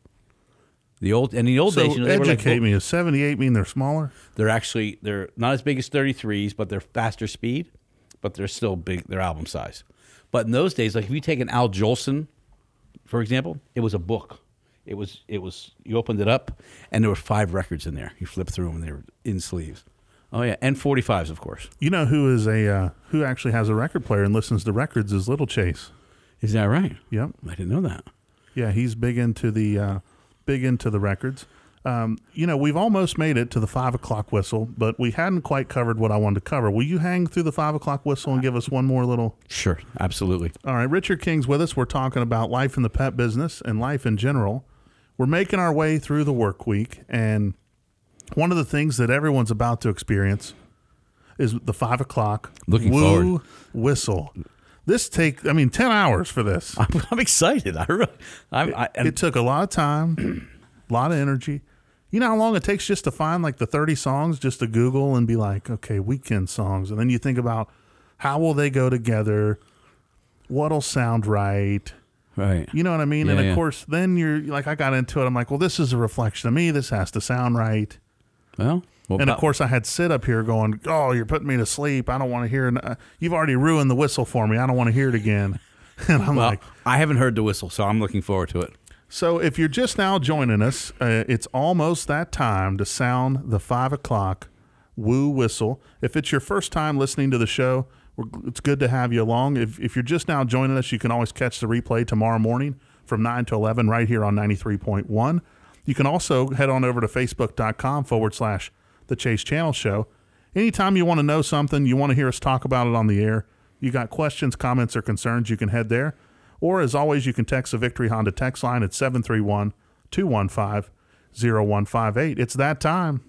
The old and in the old so days, you know, they were like educate me. Does seventy eight mean they're smaller? They're actually they're not as big as 33s, but they're faster speed, but they're still big. They're album size. But in those days, like if you take an Al Jolson, for example, it was a book. It was it was you opened it up and there were five records in there. You flip through them and they were in sleeves. Oh yeah, and 45s of course. You know who is a uh, who actually has a record player and listens to records is Little Chase. Is that right? Yep. I didn't know that. Yeah, he's big into the uh, big into the records. Um, you know, we've almost made it to the five o'clock whistle, but we hadn't quite covered what I wanted to cover. Will you hang through the five o'clock whistle and give us one more little? Sure, absolutely. All right, Richard King's with us. We're talking about life in the pet business and life in general. We're making our way through the work week, and one of the things that everyone's about to experience is the five o'clock Looking woo forward. whistle. This take, I mean, ten hours for this. I'm, I'm excited. I, really, I'm, I, and it took a lot of time, a lot of energy. You know how long it takes just to find like the 30 songs just to Google and be like, okay, weekend songs. And then you think about how will they go together? What'll sound right? right. You know what I mean? and of yeah. course, then you're like, I got into it. I'm like, well, this is a reflection of me. This has to sound right. Well, well, And of course, I had Sid up here going, oh, you're putting me to sleep. I don't want to hear. Uh, you've already ruined the whistle for me. I don't want to hear it again. And I'm well, like, I haven't heard the whistle, so I'm looking forward to it. So, if you're just now joining us, uh, it's almost that time to sound the five o'clock woo whistle. If it's your first time listening to the show, we're, it's good to have you along. If, if you're just now joining us, you can always catch the replay tomorrow morning from 9 to 11 right here on 93.1. You can also head on over to facebook.com forward slash the Chase Channel Show. Anytime you want to know something, you want to hear us talk about it on the air, you got questions, comments, or concerns, you can head there. Or as always, you can text the Victory Honda text line at 731 215 0158. It's that time.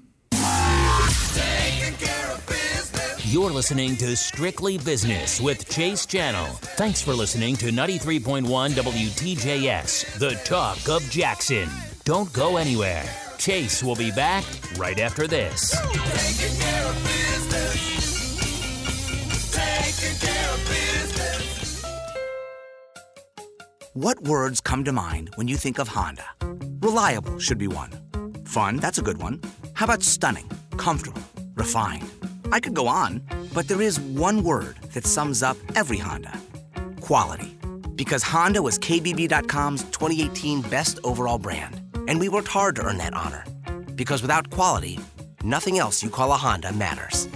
You're listening to Strictly Business with Chase Channel. Thanks for listening to 93.1 WTJS, the talk of Jackson. Don't go anywhere. Chase will be back right after this. What words come to mind when you think of Honda? Reliable should be one. Fun, that's a good one. How about stunning, comfortable, refined? I could go on, but there is one word that sums up every Honda quality. Because Honda was KBB.com's 2018 best overall brand, and we worked hard to earn that honor. Because without quality, nothing else you call a Honda matters.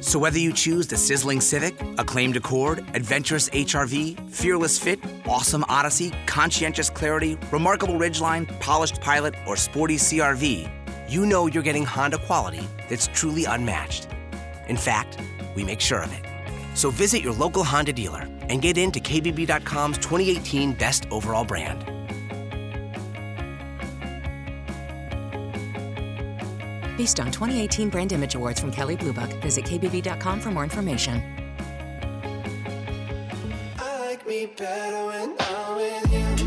So whether you choose the sizzling Civic, acclaimed Accord, adventurous HRV, fearless fit, awesome Odyssey, conscientious Clarity, remarkable Ridgeline, polished Pilot, or sporty CRV, you know you're getting Honda quality that's truly unmatched. In fact, we make sure of it. So visit your local Honda dealer and get into KBB.com's 2018 best overall brand. Based on 2018 Brand Image Awards from Kelley Blue Book, visit kbb.com for more information.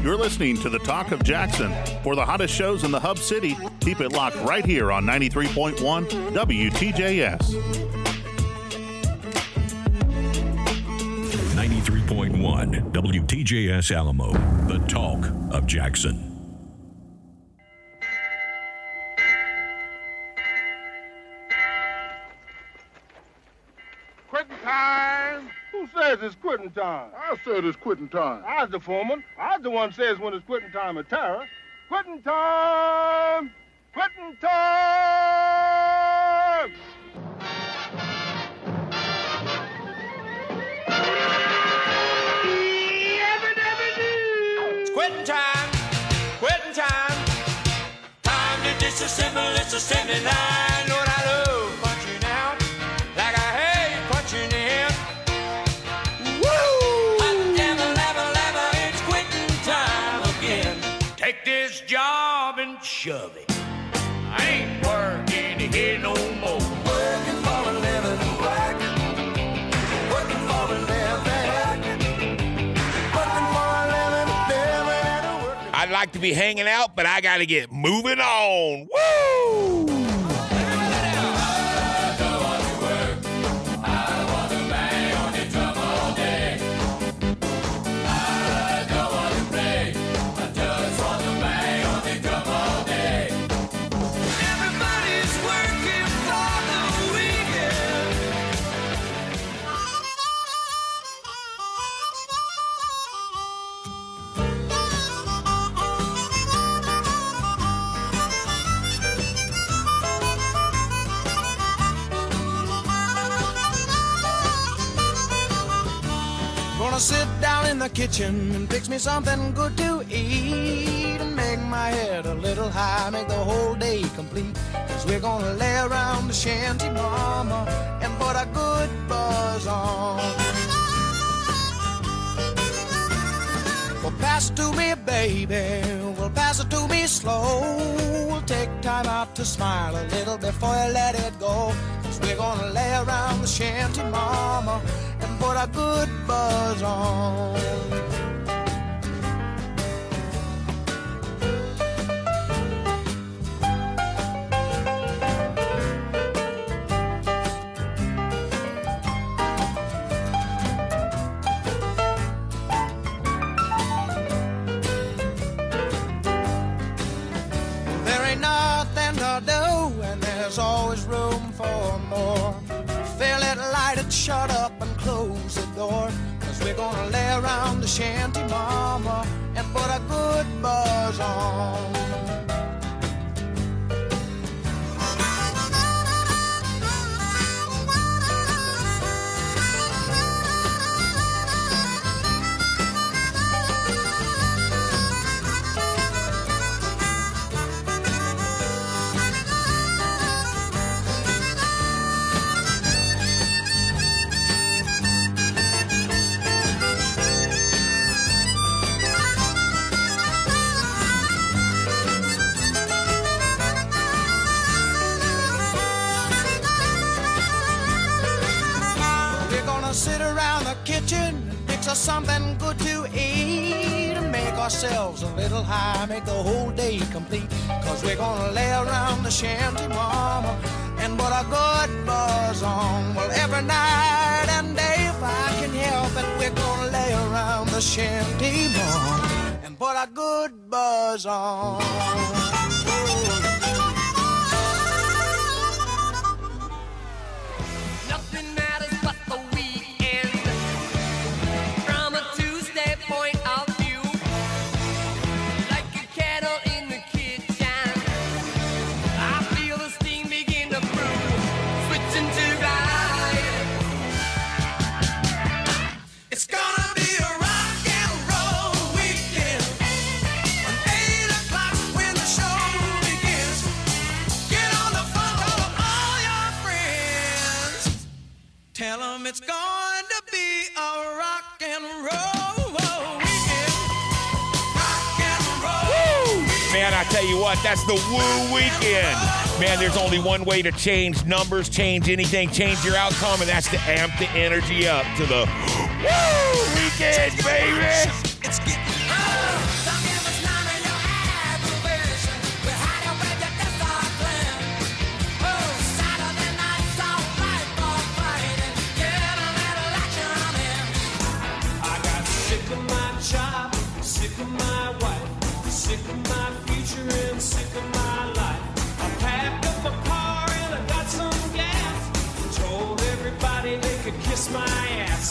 You're listening to the Talk of Jackson. For the hottest shows in the Hub City, keep it locked right here on 93.1 WTJS. 93.1 WTJS Alamo, the talk of Jackson. It's quitting time? I said it's quitting time. I was the foreman. I was the one says when it's quitting time at Tara. Quitting time! Quitting time! It's quitting time, quitting time. Time to disassemble this assembly line. Shove it. I ain't working here no more. Working for a living, working. Working for a living. Working for a living, living and a working. I'd like to be hanging out, but I got to get moving on. Woo! Gonna sit down in the kitchen and fix me something good to eat and make my head a little high, make the whole day complete. Cause we're gonna lay around the shanty, mama, and put a good buzz on. Well, pass it to me, baby. Well, pass it to me slow. We'll take time out to smile a little before you let it go. Cause we're gonna lay around the shanty, mama, and put a good buzz on. Door. Cause we're gonna lay around the shanty, mama, and put a good buzz on. Good to eat and make ourselves a little high, make the whole day complete. Cause we're gonna lay around the shanty, mama, and put a good buzz on. Well, every night and day, if I can help it, we're gonna lay around the shanty, mama. And put a good buzz on. What, that's the woo weekend. Man, there's only one way to change numbers, change anything, change your outcome, and that's to amp the energy up to the woo weekend, baby.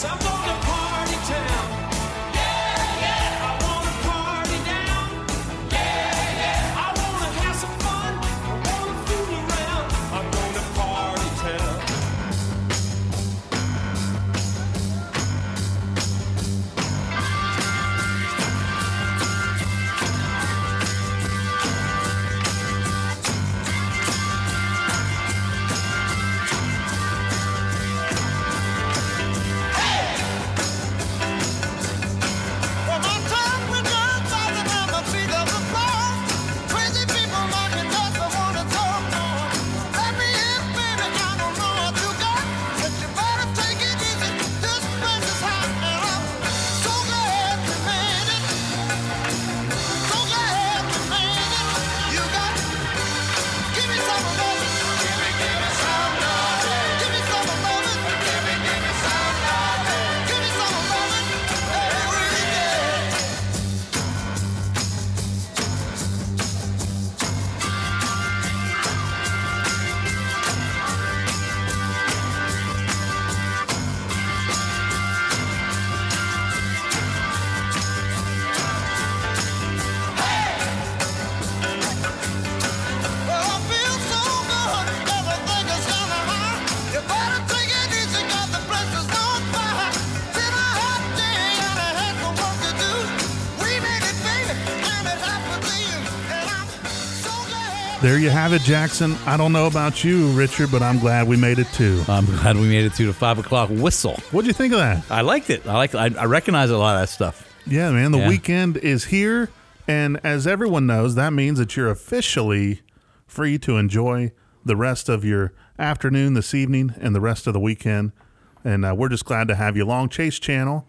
Ass. There you have it, Jackson. I don't know about you, Richard, but I'm glad we made it too. I'm glad we made it to the five o'clock whistle. What'd you think of that? I liked it. I like. I, I recognize a lot of that stuff. Yeah, man, the Yeah. weekend is here. And as everyone knows, that means that you're officially free to enjoy the rest of your afternoon, this evening, and the rest of the weekend. And uh, we're just glad to have you along. Chase Channel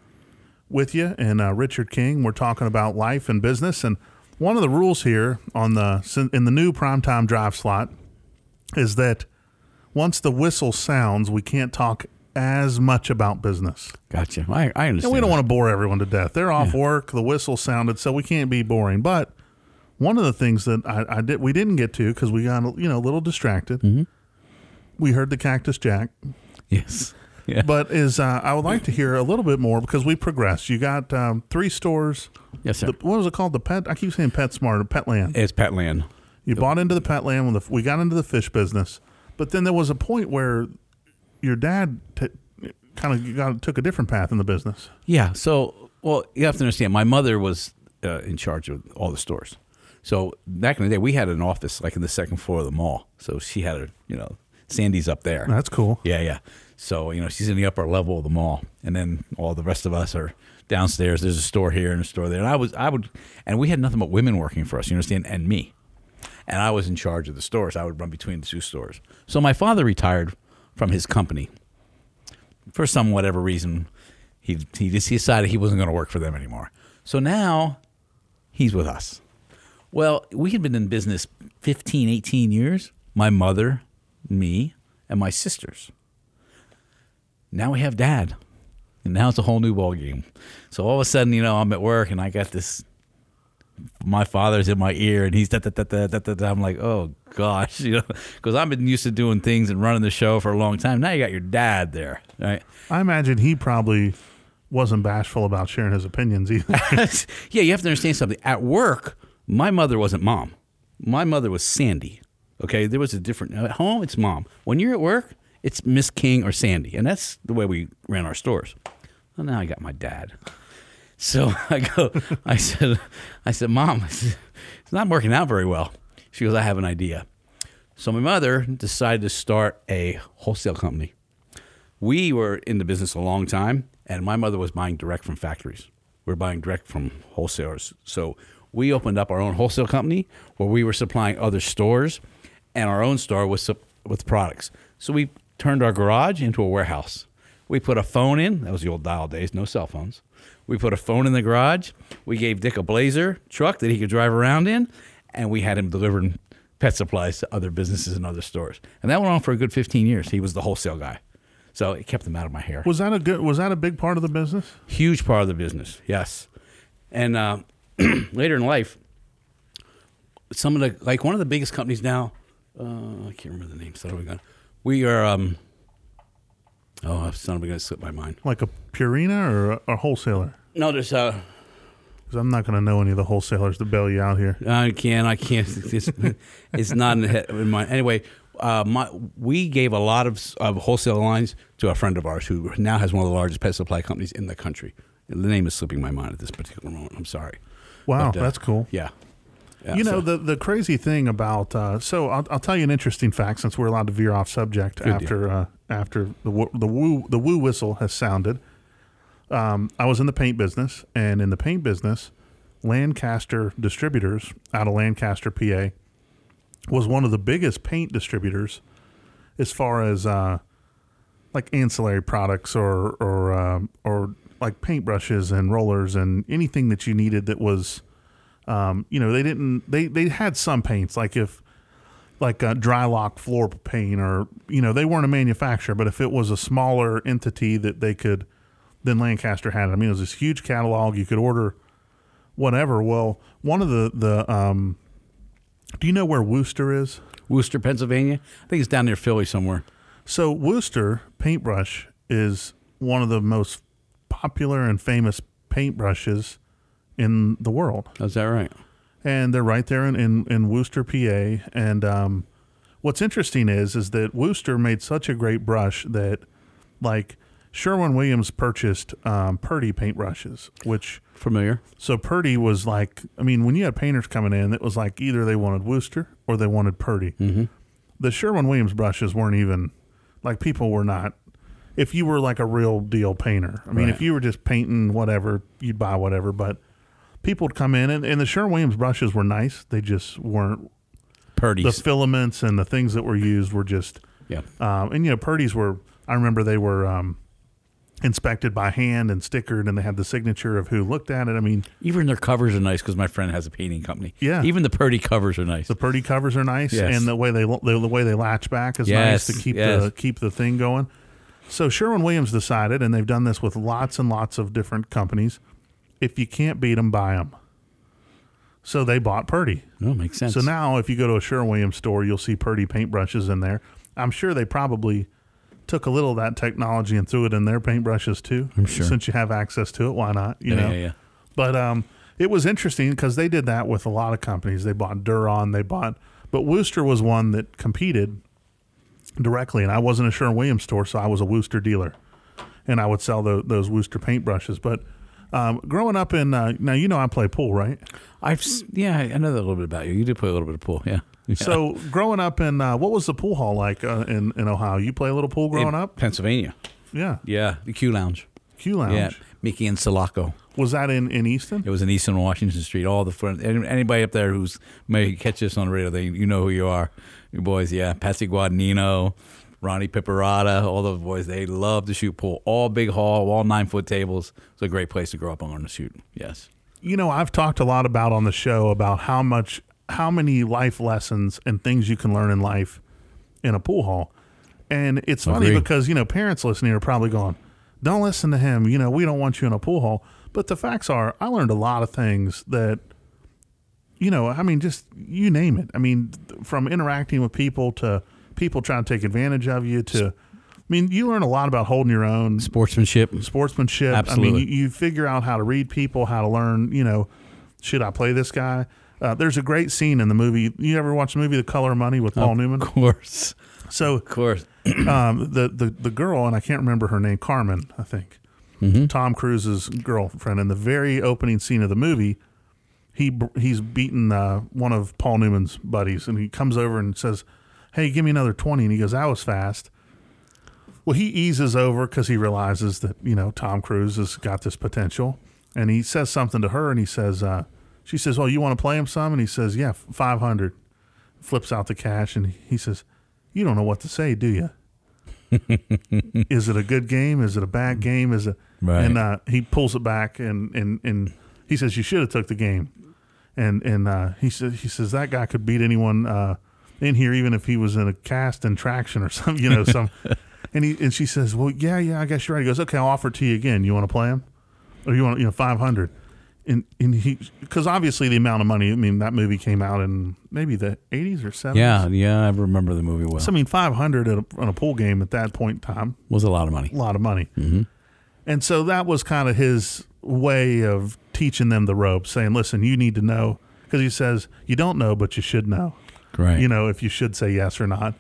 with you and uh, Richard King. We're talking about life and business. And one of the rules here on the in the new primetime drive slot is that once the whistle sounds, we can't talk as much about business. Gotcha. I, I understand. And we don't that. want to bore everyone to death. They're off Yeah. work. The whistle sounded, so we can't be boring. But one of the things that I, I did we didn't get to because we got you know a little distracted. Mm-hmm. We heard the Cactus Jack, Yes. Yeah. but is uh, I would like to hear a little bit more because we progressed. You got um, three stores. Yes, sir. The, what was it called? The pet. I keep saying Pet Smart. Petland. it's Petland. You bought into the Petland when the, we got into the fish business, but then there was a point where your dad t- kind of got took a different path in the business. Yeah. So, well, you have to understand, my mother was uh, in charge of all the stores. So back in the day, we had an office like in the second floor of the mall. So she had her, you know, Sandy's up there. That's cool. Yeah, yeah. So you know, she's in the upper level of the mall, and then all the rest of us are downstairs. There's a store here and a store there. And I was, I would, and we had nothing but women working for us. You understand? And me, and I was in charge of the stores. I would run between the two stores. So my father retired from his company for some whatever reason. He he just he decided he wasn't going to work for them anymore. So now he's with us. Well, we had been in business 15, 18 years. My mother, me, and my sisters. Now we have dad. And now it's a whole new ball game. So all of a sudden, you know, I'm at work and I got this my father's in my ear and he's da, da, da, da, da, da, da. I'm like, oh gosh, you know, because I've been used to doing things and running the show for a long time. Now you got your dad there, right? I imagine he probably wasn't bashful about sharing his opinions either. yeah, you have to understand something. At work, my mother wasn't mom. My mother was Sandy. Okay, there was a different. At home, it's mom. When you're at work, it's Miss King or Sandy, and that's the way we ran our stores. Well, now I got my dad. So I go. I said, I said, Mom, it's not working out very well. She goes, I have an idea. So my mother decided to start a wholesale company. We were in the business a long time, and my mother was buying direct from factories. We are buying direct from wholesalers. So we opened up our own wholesale company where we were supplying other stores, and our own store with with products. So we turned our garage into a warehouse. We put a phone in. That was the old dial days, no cell phones. We put a phone in the garage. We gave Dick a Blazer truck that he could drive around in, and we had him delivering pet supplies to other businesses and other stores. And that went on for a good 15 years. He was the wholesale guy. So it kept him out of my hair. was that a good? Was that a big part of the business? Huge part of the business, yes. And uh, later in life, some of the like one of the biggest companies now. Uh, I can't remember the name. So we got. We are. Um, oh, son of a gun, slipped my mind. Like a Purina or a, a wholesaler? No, there's a. Because I'm not going to know any of the wholesalers to bail you out here. I can't. I can't. It's, it's not in, the head, in my anyway. Uh, my, we gave a lot of, of wholesale lines to a friend of ours who now has one of the largest pet supply companies in the country. The name is slipping my mind at this particular moment. I'm sorry. Wow, But, uh, that's cool. Yeah. Yeah, you know so- the the crazy thing about uh, so I'll, I'll tell you an interesting fact since we're allowed to veer off subject Good after uh, after the the woo the woo whistle has sounded. Um, I was in the paint business, and in the paint business, Lancaster Distributors out of Lancaster, PA, was one of the biggest paint distributors as far as uh, like ancillary products or or um, or like paintbrushes and rollers and anything that you needed that was um, you know they didn't they they had some paints like if like uh, dry lock floor paint or you know they weren't a manufacturer but if it was a smaller entity that they could then lancaster had it i mean it was this huge catalog you could order whatever well one of the the um do you know where Wooster is Wooster, Pennsylvania. I think it's down near Philly somewhere. so Wooster paintbrush is one of the most popular and famous paintbrushes in the world. Is that right? And they're right there in, in, in Worcester, PA. And um, what's interesting is is that Wooster made such a great brush that like Sherwin Williams purchased um, Purdy paintbrushes, which Familiar. so Purdy was like, I mean, when you had painters coming in, it was like either they wanted Wooster or they wanted Purdy. Mm-hmm. The Sherwin Williams brushes weren't even like people were not. If you were like a real deal painter, I mean, Right. if you were just painting whatever, you'd buy whatever. But people would come in, and, and the Sherwin Williams brushes were nice. They just weren't Purdy's. the filaments and the things that were used were just Yeah. um, and you know Purdy's were I remember they were um, inspected by hand and stickered and they had the signature of who looked at it I mean Even their covers are nice because my friend has a painting company. Yeah. Even the Purdy covers are nice. the Purdy covers are nice Yes. and the way they the, the way they latch back is Yes, nice to keep yes. the keep the thing going so Sherwin Williams decided and they've done this with lots and lots of different companies if you can't beat them buy them so they bought Purdy oh, makes sense. So now, if you go to a Sherwin Williams store, you'll see Purdy paintbrushes in there. I'm sure they probably took a little of that technology and threw it in their paintbrushes too. I'm sure. Since you have access to it, why not? You Yeah, know. yeah, yeah. But um, it was interesting because they did that with a lot of companies. They bought Duron, they bought, but Wooster was one that competed directly. And I wasn't a Sherwin Williams store, so I was a Wooster dealer, and I would sell tho- those Wooster paintbrushes. But um, growing up in uh, now, you know, I play pool, right? I've yeah, I know that a little bit about you. You do play a little bit of pool, yeah. Yeah. So growing up in uh, what was the pool hall like uh, in in Ohio? You play a little pool growing In up? Pennsylvania. Yeah, Yeah, the Q Lounge. Q Lounge. Yeah, Mickey and Sulaco. Was that in in Easton? It was in Easton, Washington Street. All the friends, anybody up there who's may catch this on the radio, they you know who you are. You boys, yeah, Patsy Guadagnino, Ronnie Pipparata, all those boys. They love to shoot pool. All big hall, all nine foot tables. It's a great place to grow up on to shoot. Yes. You know, I've talked a lot about on the show about how much how many life lessons and things you can learn in life in a pool hall. And it's funny Agreed. because, you know, parents listening are probably going, Don't listen to him, you know, we don't want you in a pool hall. But the facts are I learned a lot of things that you know, I mean, just you name it. I mean, from interacting with people to people trying to take advantage of you to, I mean, you learn a lot about holding your own Sportsmanship. sportsmanship. I mean, you, you figure out how to read people, how to learn, you know, should I play this guy? Uh, there's a great scene in the movie. You ever watch the movie The Color of Money with Paul Newman? Of course. So, Of course. um, the, the the girl, and I can't remember her name, Carmen, I think. Mm-hmm. Tom Cruise's girlfriend. In the very opening scene of the movie, he he's beaten uh, one of Paul Newman's buddies, and he comes over and says, "Hey, give me another 20. And he goes, "That was fast." Well, he eases over because he realizes that you know Tom Cruise has got this potential, and he says something to her, and he says, uh, "She says, well, you want to play him some?" And he says, "Yeah, 500." Flips out the cash, and he says, "You don't know what to say, do you?" is it a good game? Is it a bad game? Is it? Right. And uh, he pulls it back and and and he says you should have took the game. And and uh, he says he says that guy could beat anyone uh, in here, even if he was in a cast and traction or something, you know, some. and he and she says, well, yeah, yeah, I guess you're right. He goes, okay, I'll offer it to you again. You want to play him, or you want you know five hundred? And and he because obviously the amount of money. I mean, that movie came out in maybe the eighties or seventies. Yeah, yeah, I remember the movie well. So I mean, five hundred on a pool game at that point in time was a lot of money. a lot of money. Mm-hmm. And so that was kind of his way of teaching them the ropes, saying, listen, you need to know. Because he says, you don't know, but you should know. Right. You know, if you should say yes or not.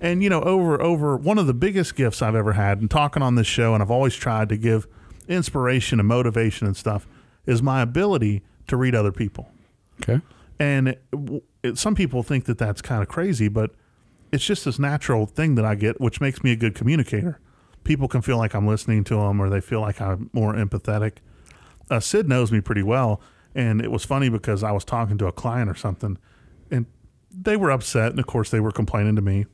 And, you know, over, over one of the biggest gifts I've ever had and talking on this show, and I've always tried to give inspiration and motivation and stuff, is my ability to read other people. Okay. And it, it, some people think that that's kind of crazy, but it's just this natural thing that I get, which makes me a good communicator. People can feel like I'm listening to them, or they feel like I'm more empathetic. Uh, Sid knows me pretty well, and it was funny because I was talking to a client or something, and they were upset, and of course they were complaining to me.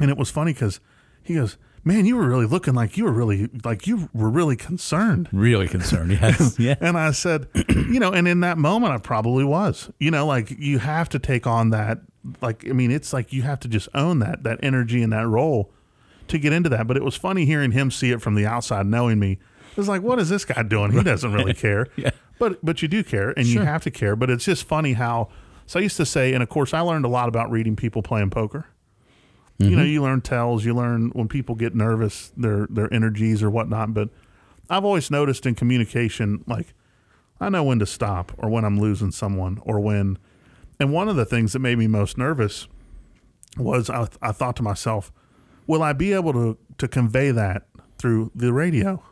And it was funny because he goes, "Man, you were really looking like you were really like you were really concerned." Really concerned. Yes. yeah. And I said, you know, and in that moment, I probably was. You know, like you have to take on that. Like, I mean, it's like you have to just own that that energy and that role to get into that. But it was funny hearing him see it from the outside, knowing me. It was like, what is this guy doing? He doesn't really care. Yeah. But but you do care, and you have to care. But it's just funny how. So I used to say, and of course, I learned a lot about reading people playing poker. You know, mm-hmm. you learn tells, you learn when people get nervous, their their energies or whatnot. But I've always noticed in communication, like I know when to stop or when I'm losing someone or when. And one of the things that made me most nervous was I, I thought to myself, will I be able to to convey that through the radio?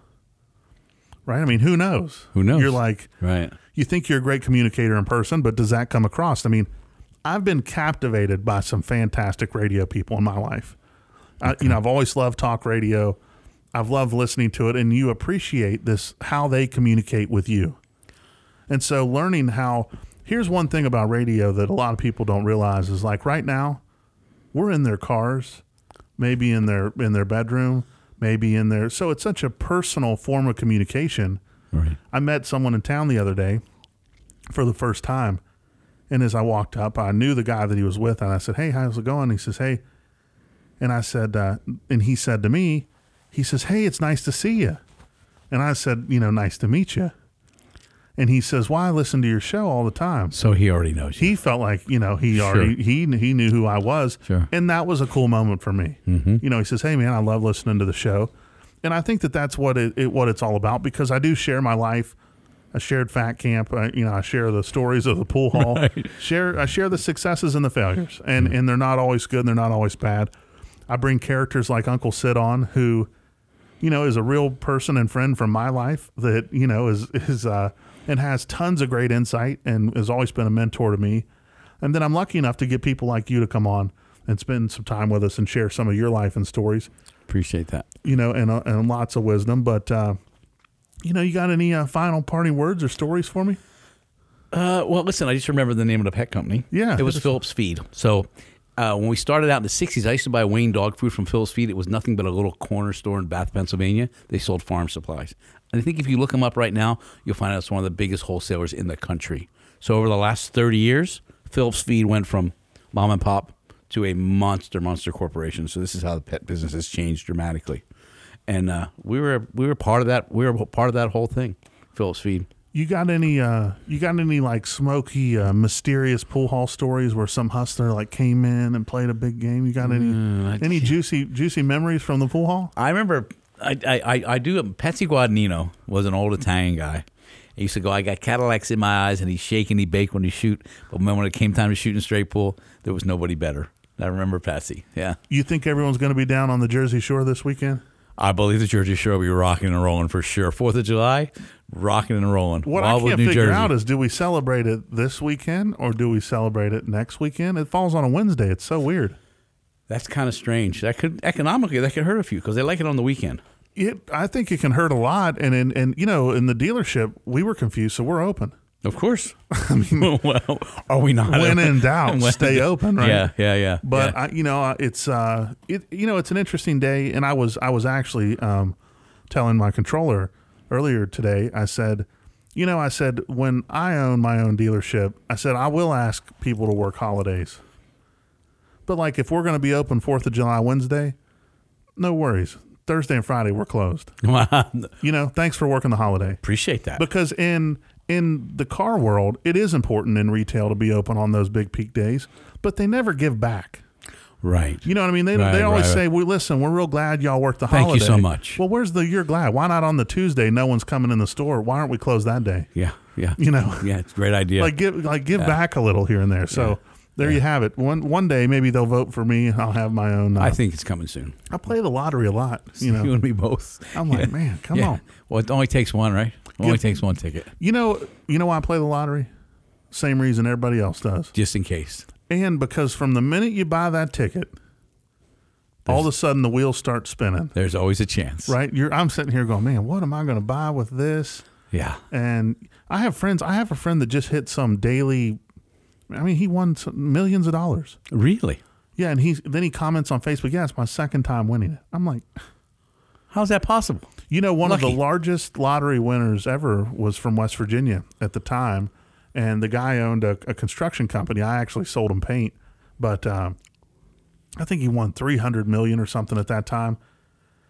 Right? I mean, who knows? Who knows? You're like, Right. You think you're a great communicator in person, but does that come across? I mean, I've been captivated by some fantastic radio people in my life. I, you know, I've always loved talk radio. I've loved listening to it, and you appreciate this how they communicate with you. And so, learning how here's one thing about radio that a lot of people don't realize is like right now, we're in their cars, maybe in their in their bedroom, maybe in their so it's such a personal form of communication. Right. I met someone in town the other day for the first time. And as I walked up, I knew the guy that he was with. And I said, Hey, how's it going? He says, Hey. And I said, uh, and he said to me, He says, Hey, it's nice to see you. And I said, You know, nice to meet you. And he says, Well, I listen to your show all the time. So he already knows you. He felt like, you know, he Sure. already, he, he knew who I was. Sure. And that was a cool moment for me. Mm-hmm. You know, he says, Hey, man, I love listening to the show. And I think that that's what it, it what it's all about because I do share my life. I shared fat camp. I, you know, I share the stories of the pool hall. Share I share the successes and the failures, and and they're not always good and they're not always bad. I bring characters like Uncle Sid on, who, you know, is a real person and friend from my life that you know is is uh, and has tons of great insight and has always been a mentor to me. And then I'm lucky enough to get people like you to come on and spend some time with us and share some of your life and stories Appreciate that. you know, and uh, and lots of wisdom. But uh, you know, you got any uh, final parting words or stories for me? Uh, well, listen, I just remember the name of the pet company. Yeah, It was Phillips Feed. So uh, when we started out in the 60s, I used to buy Wayne dog food from Phillips Feed. It was nothing but a little corner store in Bath, Pennsylvania. They sold farm supplies. And I think if you look them up right now, you'll find out it's one of the biggest wholesalers in the country. So over the last 30 years, Phillips Feed went from mom and pop to a monster, monster corporation. So this is how the pet business has changed dramatically. And uh, we were we were part of that. We were part of that whole thing. Phillips Feed. You got any? uh You got any like smoky, uh, mysterious pool hall stories where some hustler like came in and played a big game? You got any? Mm, any juicy, juicy memories from the pool hall? I remember, I, I, I, do. Patsy Guadagnino was an old Italian guy. He used to go, I got Cadillacs in my eyes, and he's shaking, he bake when he shoot. But when it came time to shoot in straight pool, there was nobody better. I remember Patsy. Yeah. You think everyone's going to be down on the Jersey Shore this weekend? I believe the Jersey Shore will be rocking and rolling for sure. Fourth of July, rocking and rolling. What Wildwood, I can't New figure Jersey. out is do we celebrate it this weekend or do we celebrate it next weekend? It falls on a Wednesday. It's so weird. That's kind of strange. That could economically that could hurt a few because they like it on the weekend. It, I think it can hurt a lot. And in, and you know, in the dealership, we were confused, so we're open. Of course. I mean, well, are we not? When in doubt, stay open, right? Yeah, yeah, yeah. But yeah. I, you know, it's uh, it, you know, it's an interesting day, and I was I was actually um, telling my controller earlier today. I said, you know, I said when I own my own dealership, I said I will ask people to work holidays, but like if we're going to be open Fourth of July Wednesday, no worries. Thursday and Friday we're closed. You know, thanks for working the holiday. Appreciate that. Because in in the car world, it is important in retail to be open on those big peak days, but they never give back. Right. You know what I mean? They, Right, they always right, say. "We listen. We're real glad y'all worked the Thank you holiday." so much. Well, where's the you're glad? Why not on the Tuesday? No one's coming in the store. Why aren't we closed that day? Yeah, yeah. You know, Yeah, it's a great idea. like give like give Yeah. back a little here and there. So Yeah. there you have it. One one day maybe they'll vote for me. and I'll have my own. Uh, I think it's coming soon. I play the lottery a lot. You know, you and me both. I'm like, Yeah. man, come Yeah. on. Well, it only takes one, right? It only takes one ticket, You know, you know why I play the lottery? Same reason everybody else does. just in case. And because from the minute you buy that ticket, all of a sudden the wheels start spinning. There's always a chance. Right? You're I'm sitting here going, man, what am I going to buy with this? Yeah. And I have friends. I have a friend that just hit some daily. I mean, he won some millions of dollars. Really? Yeah, and he's then he comments on Facebook. Yeah, it's my second time winning it. I'm like, How's that possible? You know, one of the largest lottery winners ever was from West Virginia at the time, and the guy owned a, a construction company. I actually sold him paint, but um, I think he won three hundred million or something at that time.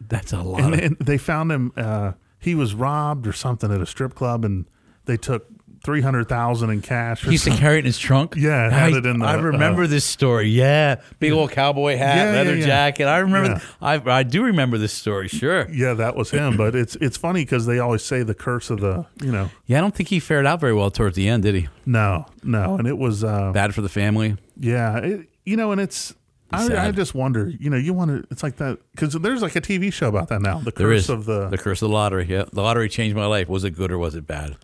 That's a lot. And, of, and they found him. Uh, he was robbed or something at a strip club, and they took three hundred thousand in cash. he used to carry it in his trunk. Yeah, it I, had it in the, I remember uh, this story. Yeah, big old cowboy hat, Yeah, yeah, leather yeah. jacket. I remember. Yeah. I I do remember this story. Sure. Yeah, that was him. But it's it's funny because they always say the curse of the you know Yeah, I don't think he fared out very well towards the end, did he? no no, and it was uh, Bad for the family. yeah it, you know, and it's. I, I just wonder, you know, you want to. It's like that because there's like a TV show about that now. The curse of the the curse of the lottery. Yeah, the lottery changed my life. Was it good or was it bad?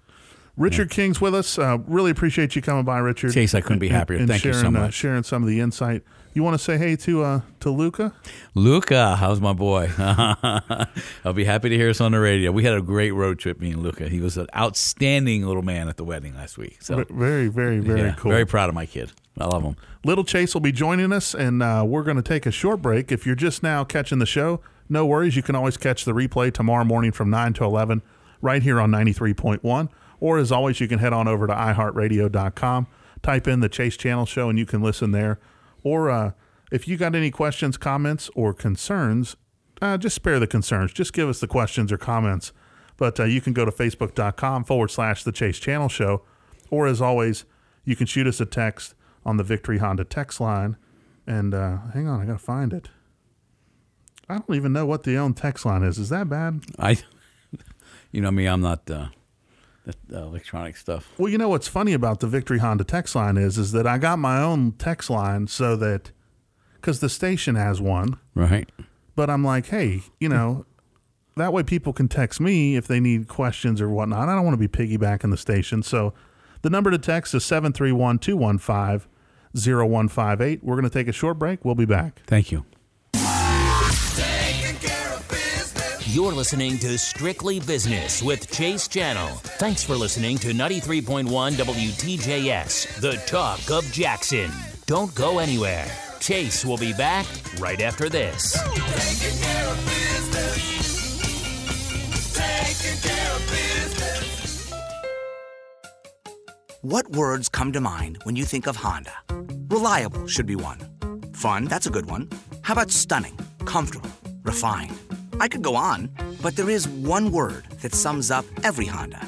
Richard King's with us. Uh, really appreciate you coming by, Richard. Chase, I couldn't be happier. And Thank you sharing, so Uh, much. sharing some of the insight. You want to say hey to uh, to Luca? Luca, how's my boy? I'll be happy to hear us on the radio. We had a great road trip, me and Luca. He was an outstanding little man at the wedding last week. So very very very yeah, cool. Very proud of my kid. I love him. Little Chase will be joining us, and uh, we're going to take a short break. If you're just now catching the show, no worries. You can always catch the replay tomorrow morning from 9 to 11 right here on 93.1. Or as always, you can head on over to iHeartRadio.com, type in the Chase Channel Show, and you can listen there. Or uh, if you got any questions, comments, or concerns, uh, just spare the concerns. Just give us the questions or comments. But uh, you can go to facebook.com forward slash the Chase Channel Show. Or as always, you can shoot us a text on the Victory Honda text line. And uh, hang on, I got to find it. I don't even know what the own text line is. Is that bad? I, you know me, I'm not uh, uh, electronic stuff. Well, you know what's funny about the Victory Honda text line is, is that I got my own text line so that, because the station has one, Right. but I'm like, hey, you know, that way people can text me if they need questions or whatnot. I don't want to be piggybacking the station. So the number to text is 731 215 0158. We're going to take a short break. We'll be back. Thank you. You're listening to Strictly Business with Chase Channel. Thanks for listening to 93.1 WTJS, the talk of Jackson. Don't go anywhere. Chase will be back right after this. What words come to mind when you think of Honda? Reliable should be one. Fun, that's a good one. How about stunning, comfortable, refined? I could go on, but there is one word that sums up every Honda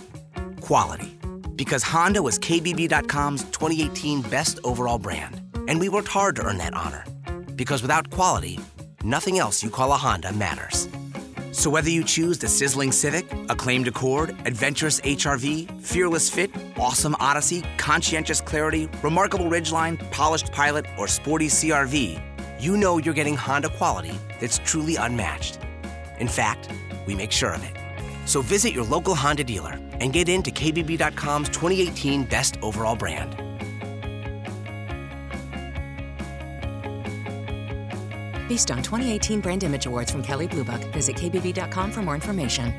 quality. Because Honda was KBB.com's 2018 best overall brand. And we worked hard to earn that honor. Because without quality, nothing else you call a Honda matters. So whether you choose the sizzling Civic, acclaimed Accord, adventurous HRV, fearless fit, awesome Odyssey, conscientious Clarity, remarkable Ridgeline, polished Pilot, or sporty CRV, you know you're getting Honda quality that's truly unmatched. In fact, we make sure of it. So visit your local Honda dealer and get into KBB.com's 2018 Best Overall Brand. Based on 2018 Brand Image Awards from Kelley Blue Book, visit kbb.com for more information.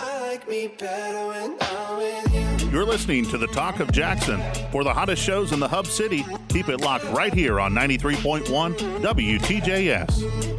I like me better when I'm with you. You're listening to the Talk of Jackson. For the hottest shows in the Hub City, keep it locked right here on 93.1 WTJS.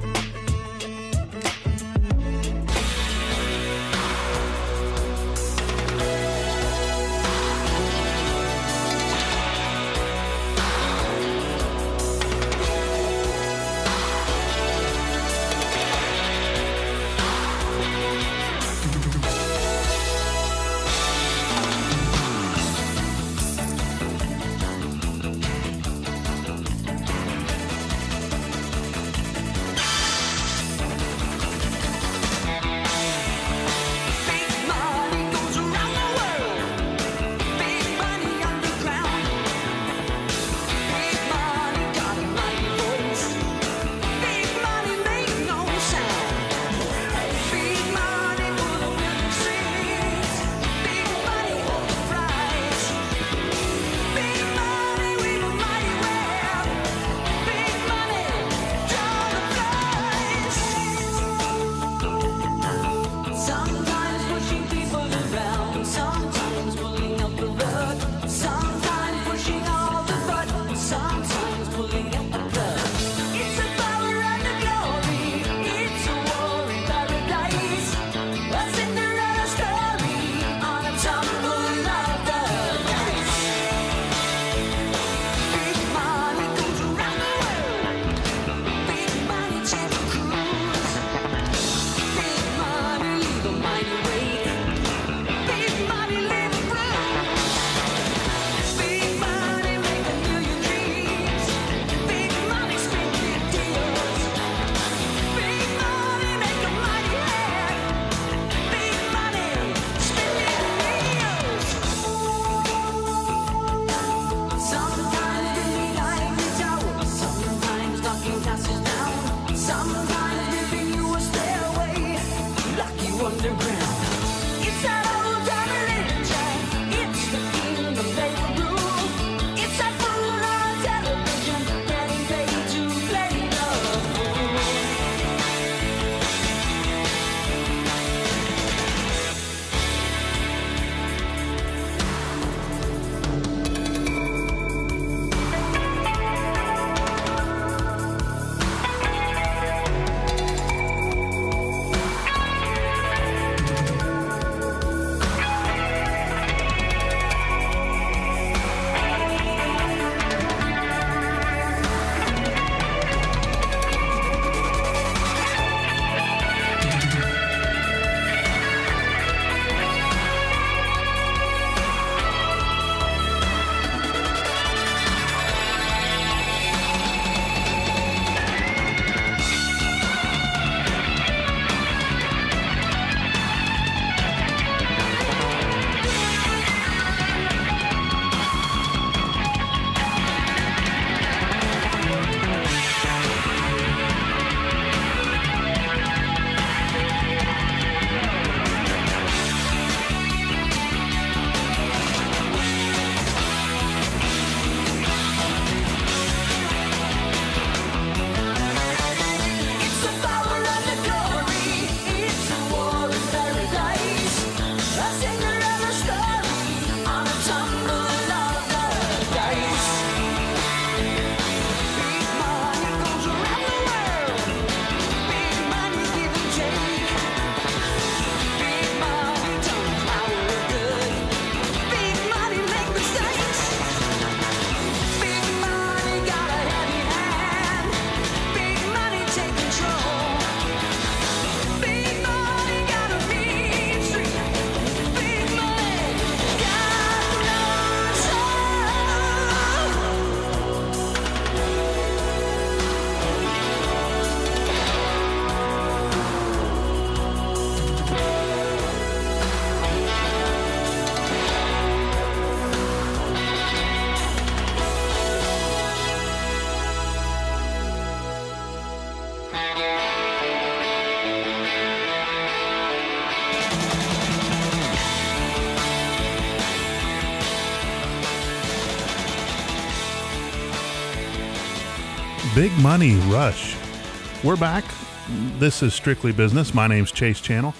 Big Money Rush. We're back. This is Strictly Business. My name's Chase Channel.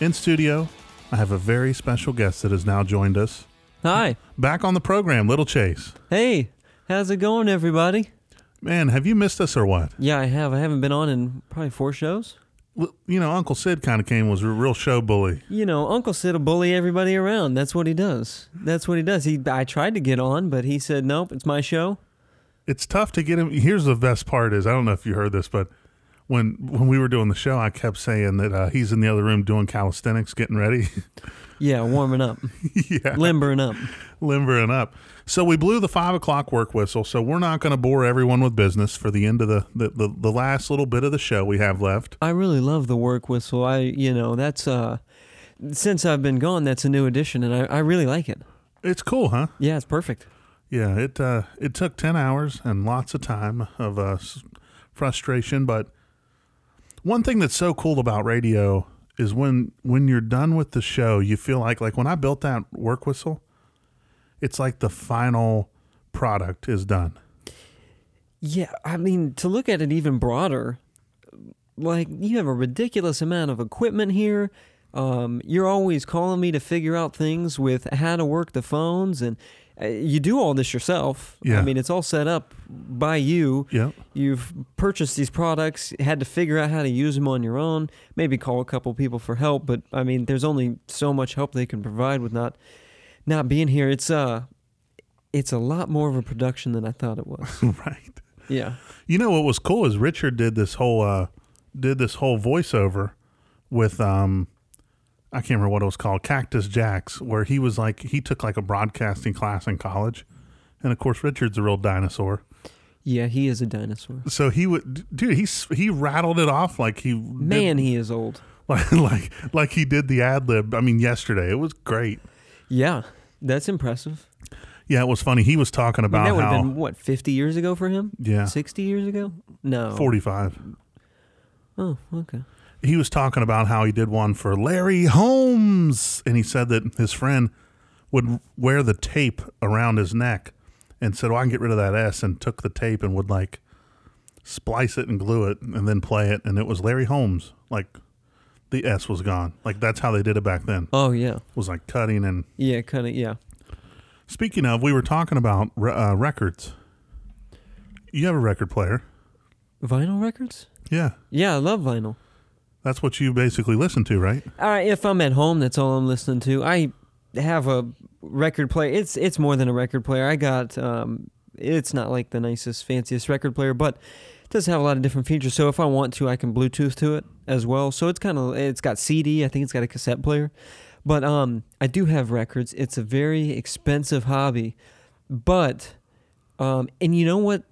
In studio, I have a very special guest that has now joined us. Hi. Back on the program, Little Chase. Hey, how's it going, everybody? Man, have you missed us or what? Yeah, I have. I haven't been on in probably four shows. L- You know, Uncle Sid kind of came was a real show bully. You know, Uncle Sid will bully everybody around. That's what he does. That's what he does. He, I tried to get on, but he said, "Nope, it's my show." It's tough to get him. Here's the best part is I don't know if you heard this, but when when we were doing the show, I kept saying that uh, he's in the other room doing calisthenics, getting ready. Yeah, warming up, yeah, limbering up. limbering up. So we blew the five o'clock work whistle. So we're not going to bore everyone with business for the end of the, the, the, the last little bit of the show we have left. I really love the work whistle. I, you know, that's uh, since I've been gone, that's a new addition, and I, I really like it. It's cool, huh? Yeah, it's perfect. Yeah, it uh, it took ten hours and lots of time of uh, frustration, but one thing that's so cool about radio is when when you're done with the show, you feel like like when I built that work whistle, it's like the final product is done. Yeah, I mean, to look at it even broader, like you have a ridiculous amount of equipment here. Um, you're always calling me to figure out things with how to work the phones, and you do all this yourself. Yeah. I mean, it's all set up by you. Yep. You've purchased these products, had to figure out how to use them on your own. Maybe call a couple people for help, but I mean, there's only so much help they can provide with not not being here. It's uh, it's a lot more of a production than I thought it was. right. Yeah. You know what was cool is Richard did this whole uh did this whole voiceover with um I can't remember what it was called, Cactus Jacks, where he was like he took like a broadcasting class in college. And of course Richard's a real dinosaur. Yeah, he is a dinosaur. So he would dude, he he rattled it off like he Man, he is old. like like like he did the ad lib. I mean yesterday. It was great. Yeah, that's impressive. Yeah, it was funny. He was talking I mean, about that would how have been what fifty years ago for him. Yeah. sixty years ago. No, 45. Oh, okay. He was talking about how he did one for Larry Holmes, and he said that his friend would wear the tape around his neck, and said, "Well, I can get rid of that S," and took the tape and would like splice it and glue it, and then play it, and it was Larry Holmes. Like the S was gone. Like that's how they did it back then. Oh yeah, was like cutting and. Yeah, kind of. Yeah. Speaking of, we were talking about uh, records. You have a record player. Vinyl records. Yeah. Yeah, I love vinyl. That's what you basically listen to, right? Uh, if I'm at home, that's all I'm listening to. I have a record player. It's it's more than a record player. I got um, it's not like the nicest, fanciest record player, but it does have a lot of different features. So if I want to, I can Bluetooth to it as well. So it's kind of it's got CD. I think it's got a cassette player, but um, I do have records. It's a very expensive hobby, but um, and you know what?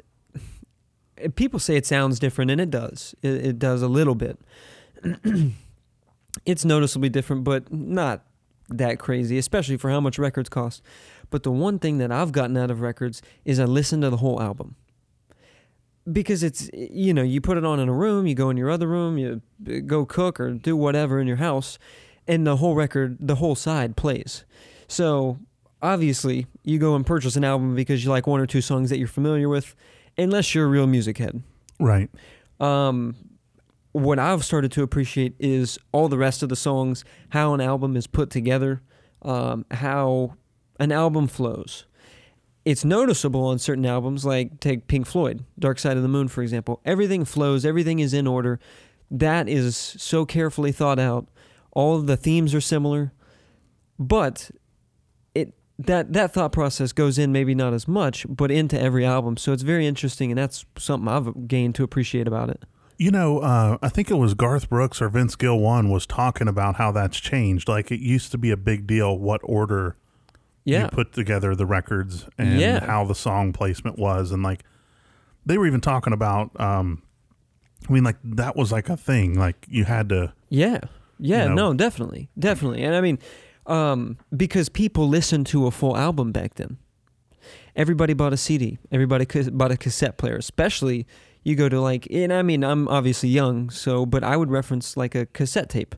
People say it sounds different, and it does. It, it does a little bit. it's noticeably different, but not that crazy, especially for how much records cost. But the one thing that I've gotten out of records is I listen to the whole album. Because it's, you know, you put it on in a room, you go in your other room, you go cook or do whatever in your house, and the whole record, the whole side plays. So obviously, you go and purchase an album because you like one or two songs that you're familiar with, unless you're a real music head. Right. Um, what I've started to appreciate is all the rest of the songs, how an album is put together, um, how an album flows. It's noticeable on certain albums, like take Pink Floyd, Dark Side of the Moon, for example. Everything flows, everything is in order. That is so carefully thought out. All of the themes are similar, but it that that thought process goes in maybe not as much, but into every album. So it's very interesting, and that's something I've gained to appreciate about it. You know, uh, I think it was Garth Brooks or Vince Gill one was talking about how that's changed. Like it used to be a big deal what order Yeah. you put together the records and Yeah. how the song placement was, and like they were even talking about. Um, I mean, like that was like a thing. Like you had to. Yeah. Yeah, You know? no, definitely. Definitely. And I mean, um, because people listened to a full album back then. Everybody bought a CD. Everybody bought a cassette player, especially you go to like, and I mean, I'm obviously young, so, but I would reference like a cassette tape.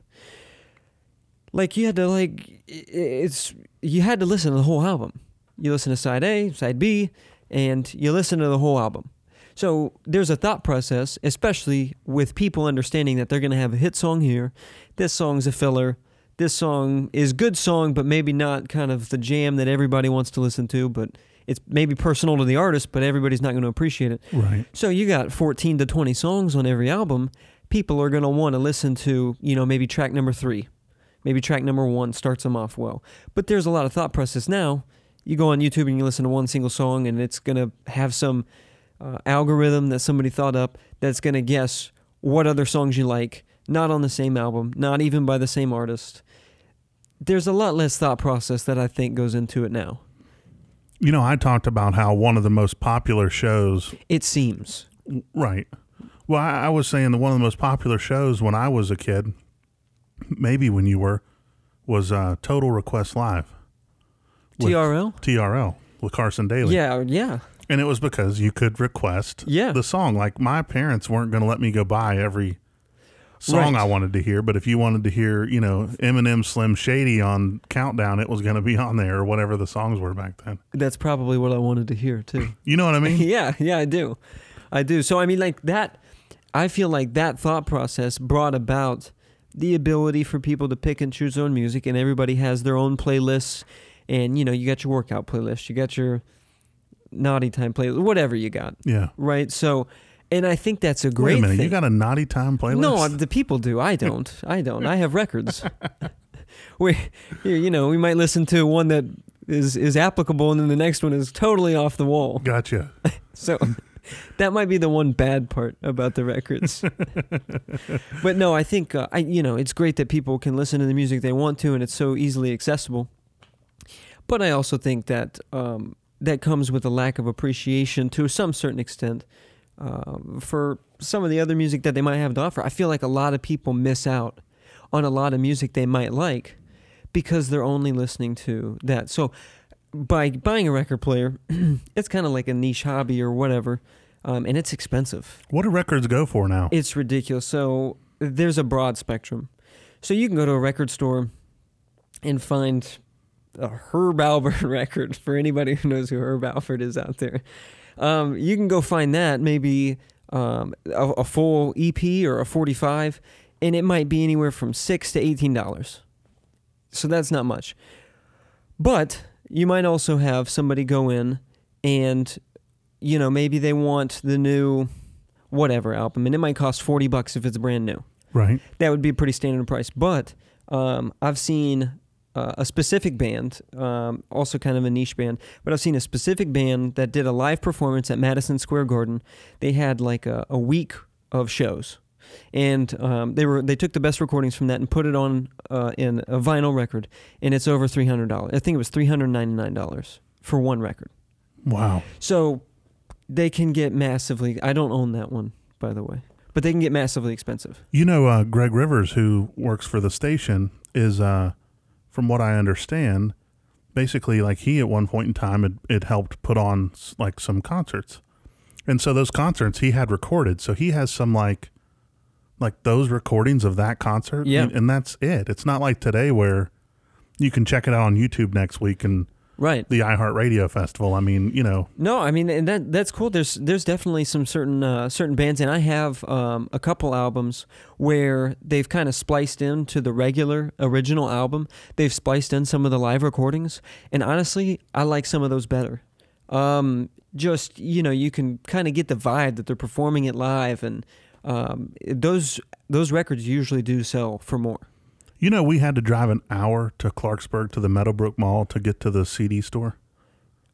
Like you had to like, it's, you had to listen to the whole album. You listen to side A, side B, and you listen to the whole album. So there's a thought process, especially with people understanding that they're going to have a hit song here. This song's a filler. This song is good song, but maybe not kind of the jam that everybody wants to listen to. But it's maybe personal to the artist, but everybody's not going to appreciate it. Right. So you got 14 to 20 songs on every album. People are going to want to listen to, you know, maybe track number three. Maybe track number one starts them off well. But there's a lot of thought process now. You go on YouTube and you listen to one single song, and it's going to have some uh, algorithm that somebody thought up that's going to guess what other songs you like, not on the same album, not even by the same artist. There's a lot less thought process that I think goes into it now. You know, I talked about how one of the most popular shows. It seems. Right. Well, I, I was saying that one of the most popular shows when I was a kid, maybe when you were, was uh, Total Request Live. TRL? TRL with Carson Daly. Yeah, yeah. And it was because you could request Yeah. the song. Like my parents weren't going to let me go buy every song Right. I wanted to hear, but if you wanted to hear, you know, Eminem Slim Shady on Countdown, it was going to be on there or whatever the songs were back then. That's probably what I wanted to hear too. You know what I mean? yeah, yeah, I do. I do. So I mean like that I feel like that thought process brought about the ability for people to pick and choose their own music and everybody has their own playlists and you know, you got your workout playlist, you got your naughty time playlist, whatever you got. Yeah. Right? So and I think that's a great Wait a minute, thing. you got a naughty time playlist? No, the people do. I don't. I don't. I have records. we, you know, we might listen to one that is is applicable, and then the next one is totally off the wall. Gotcha. so that might be the one bad part about the records. but no, I think uh, I, you know, it's great that people can listen to the music they want to, and it's so easily accessible. But I also think that um, that comes with a lack of appreciation to some certain extent um, for some of the other music that they might have to offer. I feel like a lot of people miss out on a lot of music they might like because they're only listening to that. So by buying a record player, it's kind of like a niche hobby or whatever, um, and it's expensive. What do records go for now? It's ridiculous. So there's a broad spectrum. So you can go to a record store and find a Herb Alpert record for anybody who knows who Herb Alpert is out there. Um, you can go find that maybe um, a, a full EP or a 45, and it might be anywhere from six to eighteen dollars. So that's not much. But you might also have somebody go in and, you know, maybe they want the new whatever album, and it might cost 40 bucks if it's brand new. Right. That would be a pretty standard price. But um, I've seen uh, a specific band, um, also kind of a niche band, but I've seen a specific band that did a live performance at Madison Square Garden. They had like a, a week of shows. And um, they were they took the best recordings from that and put it on uh, in a vinyl record, and it's over three hundred dollars. I think it was three hundred ninety nine dollars for one record. Wow. So they can get massively. I don't own that one, by the way, but they can get massively expensive. You know, uh, Greg Rivers, who works for the station, is, uh, from what I understand, basically like he at one point in time had, it helped put on like some concerts, and so those concerts he had recorded. So he has some like, like those recordings of that concert. Yeah. and, and that's it. It's not like today where you can check it out on YouTube next week and right the iHeartRadio festival. I mean, you know, No, I mean, and that that's cool. There's there's definitely some certain uh, certain bands, and I have um, a couple albums where they've kind of spliced into the regular original album. They've spliced in some of the live recordings, and honestly, I like some of those better. Um, just you know, you can kind of get the vibe that they're performing it live, and um, those those records usually do sell for more. You know, we had to drive an hour to Clarksburg to the Meadowbrook Mall to get to the CD store.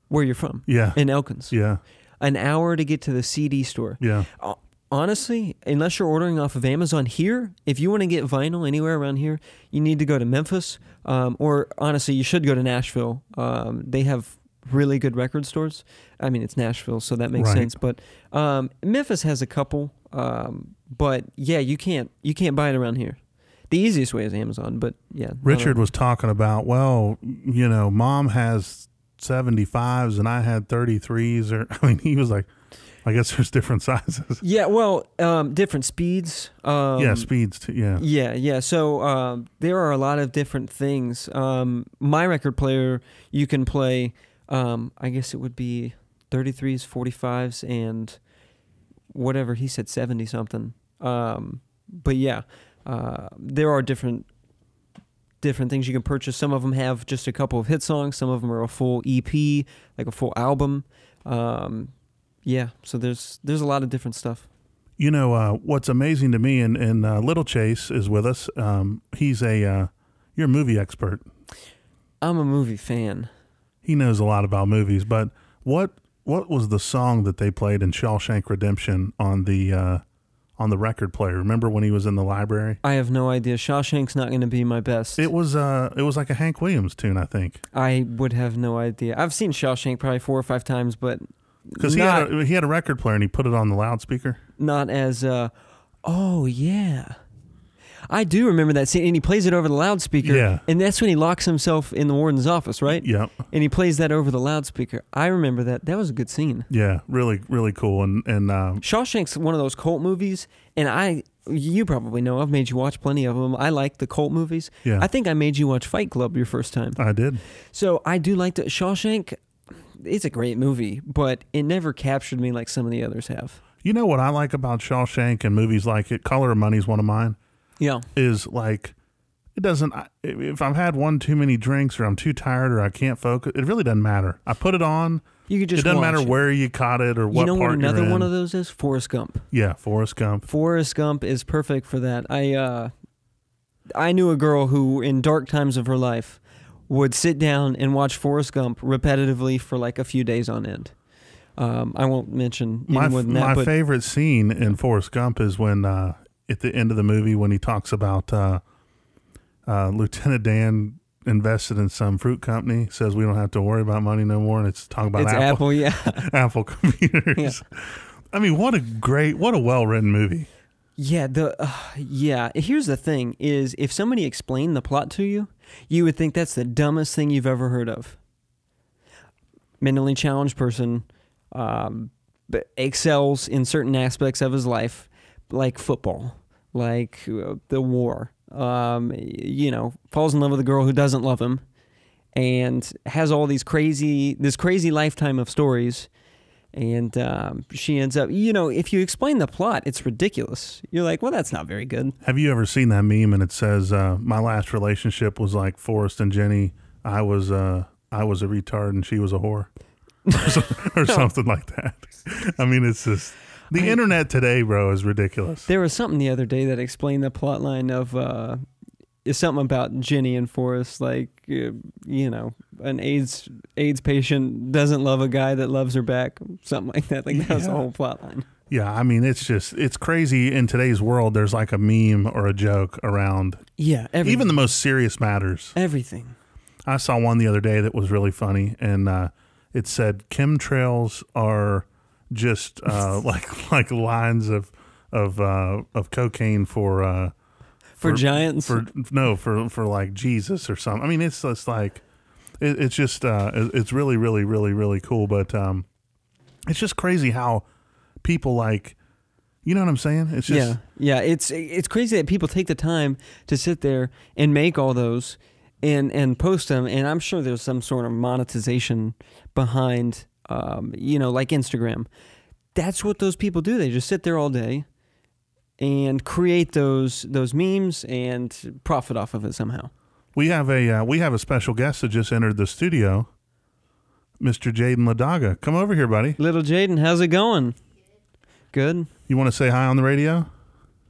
Where you're from? Yeah. in Elkins. Yeah. an hour to get to the CD store. Yeah. Uh, Honestly, unless you're ordering off of Amazon here, if you want to get vinyl anywhere around here, you need to go to Memphis. Um, or honestly, you should go to Nashville. Um, they have really good record stores. I mean, it's Nashville, so that makes Right. sense. But um, Memphis has a couple. Um, but yeah, you can't you can't buy it around here. The easiest way is Amazon. But yeah, Richard was talking about, well, you know, mom has 75s and I had 33s. Or, I mean, he was like, I guess there's different sizes. Yeah, well, um, different speeds. Um, yeah, speeds, too. Yeah. Yeah, yeah. So um, there are a lot of different things. Um, my record player, you can play. Um, I guess it would be 33s, 45s, and whatever he said, seventy something. Um, but yeah, uh, there are different different things you can purchase. Some of them have just a couple of hit songs. Some of them are a full EP, like a full album. Um, yeah, so there's there's a lot of different stuff. You know uh, what's amazing to me, and, and uh, Little Chase is with us. Um, he's a uh, you're a movie expert. I'm a movie fan. He knows a lot about movies, but what what was the song that they played in Shawshank Redemption on the uh, on the record player? Remember when he was in the library? I have no idea. Shawshank's not going to be my best. It was uh it was like a Hank Williams tune, I think. I would have no idea. I've seen Shawshank probably four or five times, but Because he had a, he had a record player and he put it on the loudspeaker. not as uh, oh yeah. I do remember that scene, and he plays it over the loudspeaker. Yeah. and that's when he locks himself in the warden's office, right? Yep. And he plays that over the loudspeaker. I remember that. That was a good scene. Yeah, really really cool. And and um, Shawshank's one of those cult movies, and I, you probably know, I've made you watch plenty of them. I like the cult movies. Yeah. I think I made you watch Fight Club your first time. I did. So I do like the Shawshank. It's a great movie, but it never captured me like some of the others have. You know what I like about Shawshank and movies like it? Color of Money is one of mine. Yeah. Is like it doesn't. If I've had one too many drinks or I'm too tired or I can't focus, it really doesn't matter. I put it on. You could just It doesn't watch matter where you caught it or what you know what another one of those is? Forrest Gump. Yeah, Forrest Gump. Forrest Gump is perfect for that. I uh, I knew a girl who, in dark times of her life, would sit down and watch Forrest Gump repetitively for like a few days on end. Um, I won't mention My that, my favorite scene in Forrest Gump is when uh, at the end of the movie when he talks about uh, uh, Lieutenant Dan invested in some fruit company, says we don't have to worry about money no more, and it's talking about It's Apple, yeah. Apple computers. I mean, what a great, what a well written movie. Yeah, the uh, yeah. Here's the thing: is if somebody explained the plot to you, you would think that's the dumbest thing you've ever heard of. Mentally challenged person, um, excels in certain aspects of his life, like football, like uh, the war. Um, you know, falls in love with a girl who doesn't love him, and has all these crazy, this crazy lifetime of stories and um, she ends up you know if you explain the plot it's ridiculous you're like well that's not very good Have you ever seen that meme and it says, uh, "My last relationship was like Forrest and Jenny. I was, uh, I was a retard and she was a whore, or, so- or something like that." I mean, it's just the internet today, bro, is ridiculous. there was something the other day that explained the plot line of uh, is something about jenny and forrest like uh, you know an aids aids patient doesn't love a guy that loves her back something like that like that was the whole plot line Yeah, I mean, it's just it's crazy in today's world. There's like a meme or a joke around. Yeah, everything. even the most serious matters. everything I saw one the other day that was really funny, and uh, it said chemtrails are just uh, like like lines of of uh, of cocaine for uh, For giants? for no for for like Jesus or something. I mean, it's just like it, it's just uh, it's really really really really cool, but um, it's just crazy how people like you know what I'm saying? It's just yeah, yeah. It's it's crazy that people take the time to sit there and make all those and and post them. And I'm sure there's some sort of monetization behind, um, you know, like Instagram. That's what those people do. They just sit there all day and create those those memes and profit off of it somehow. We have a uh, we have a special guest that just entered the studio, Mr. Jaden Ladaga. Come over here, buddy. Little Jaden, how's it going? Good. You want to say hi on the radio?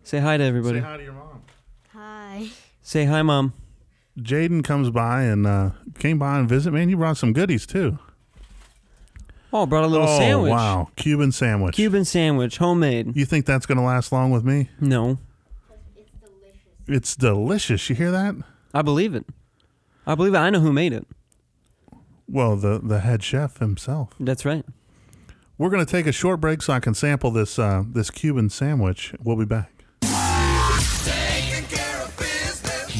Say hi to everybody. Say hi to your mom. Hi. Say hi, mom. Jaden comes by and uh, came by and visit. Man, you brought some goodies too. Oh, brought a little oh, sandwich. Wow, Cuban sandwich. Cuban sandwich, homemade. You think that's going to last long with me? No. It's delicious. You hear that? I believe it. I believe it. I know who made it. Well, the the head chef himself. That's right. We're going to take a short break so I can sample this uh, this Cuban sandwich. We'll be back.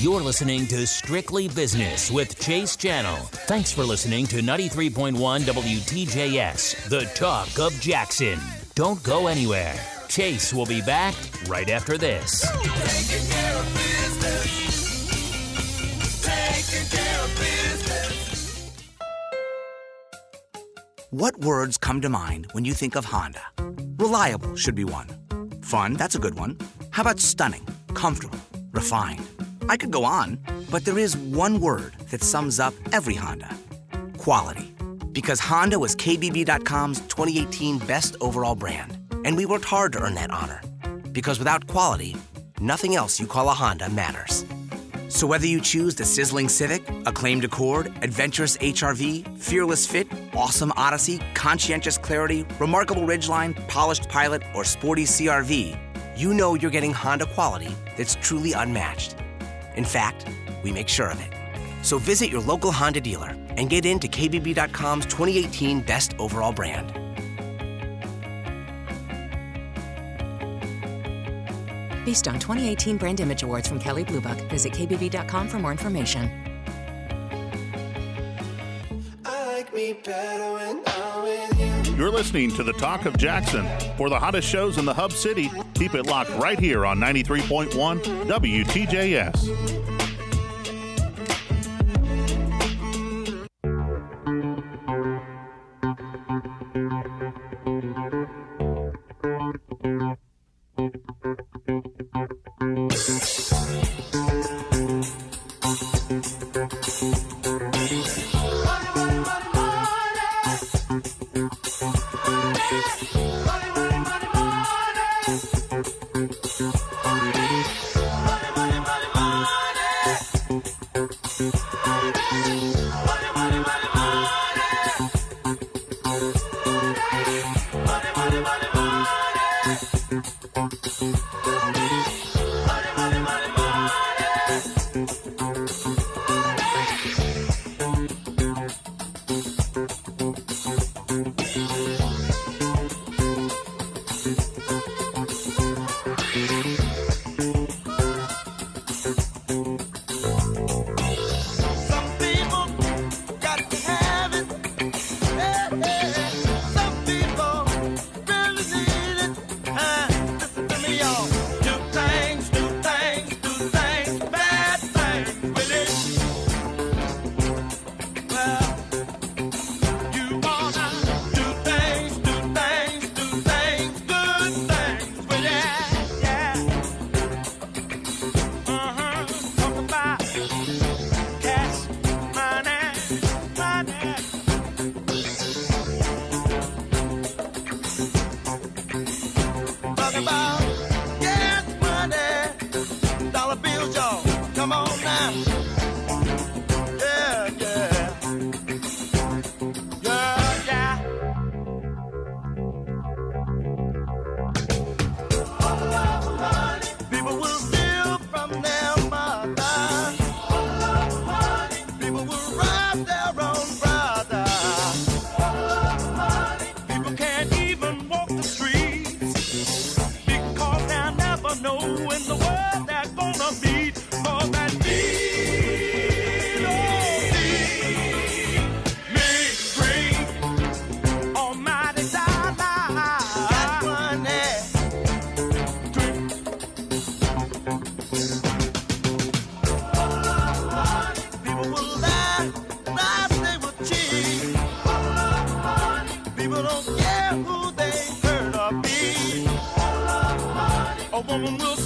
You're listening to Strictly Business with Chase Channel. Thanks for listening to 93.1 WTJS, the talk of Jackson. Don't go anywhere. Chase will be back right after this. What words come to mind when you think of Honda? Reliable should be one. Fun, that's a good one. How about stunning, comfortable, refined? I could go on, but there is one word that sums up every Honda quality. Because Honda was KBB.com's 2018 best overall brand, and we worked hard to earn that honor. Because without quality, nothing else you call a Honda matters. So whether you choose the sizzling Civic, acclaimed Accord, adventurous HRV, fearless fit, awesome Odyssey, conscientious Clarity, remarkable Ridgeline, polished Pilot, or sporty CRV, you know you're getting Honda quality that's truly unmatched. In fact, we make sure of it. So visit your local Honda dealer and get into KBB.com's 2018 best overall brand. Based on 2018 Brand Image Awards from Kelley Blue Book, visit kbb.com for more information. You're listening to the Talk of Jackson. For the hottest shows in the Hub City, keep it locked right here on 93.1 WTJS. Woman will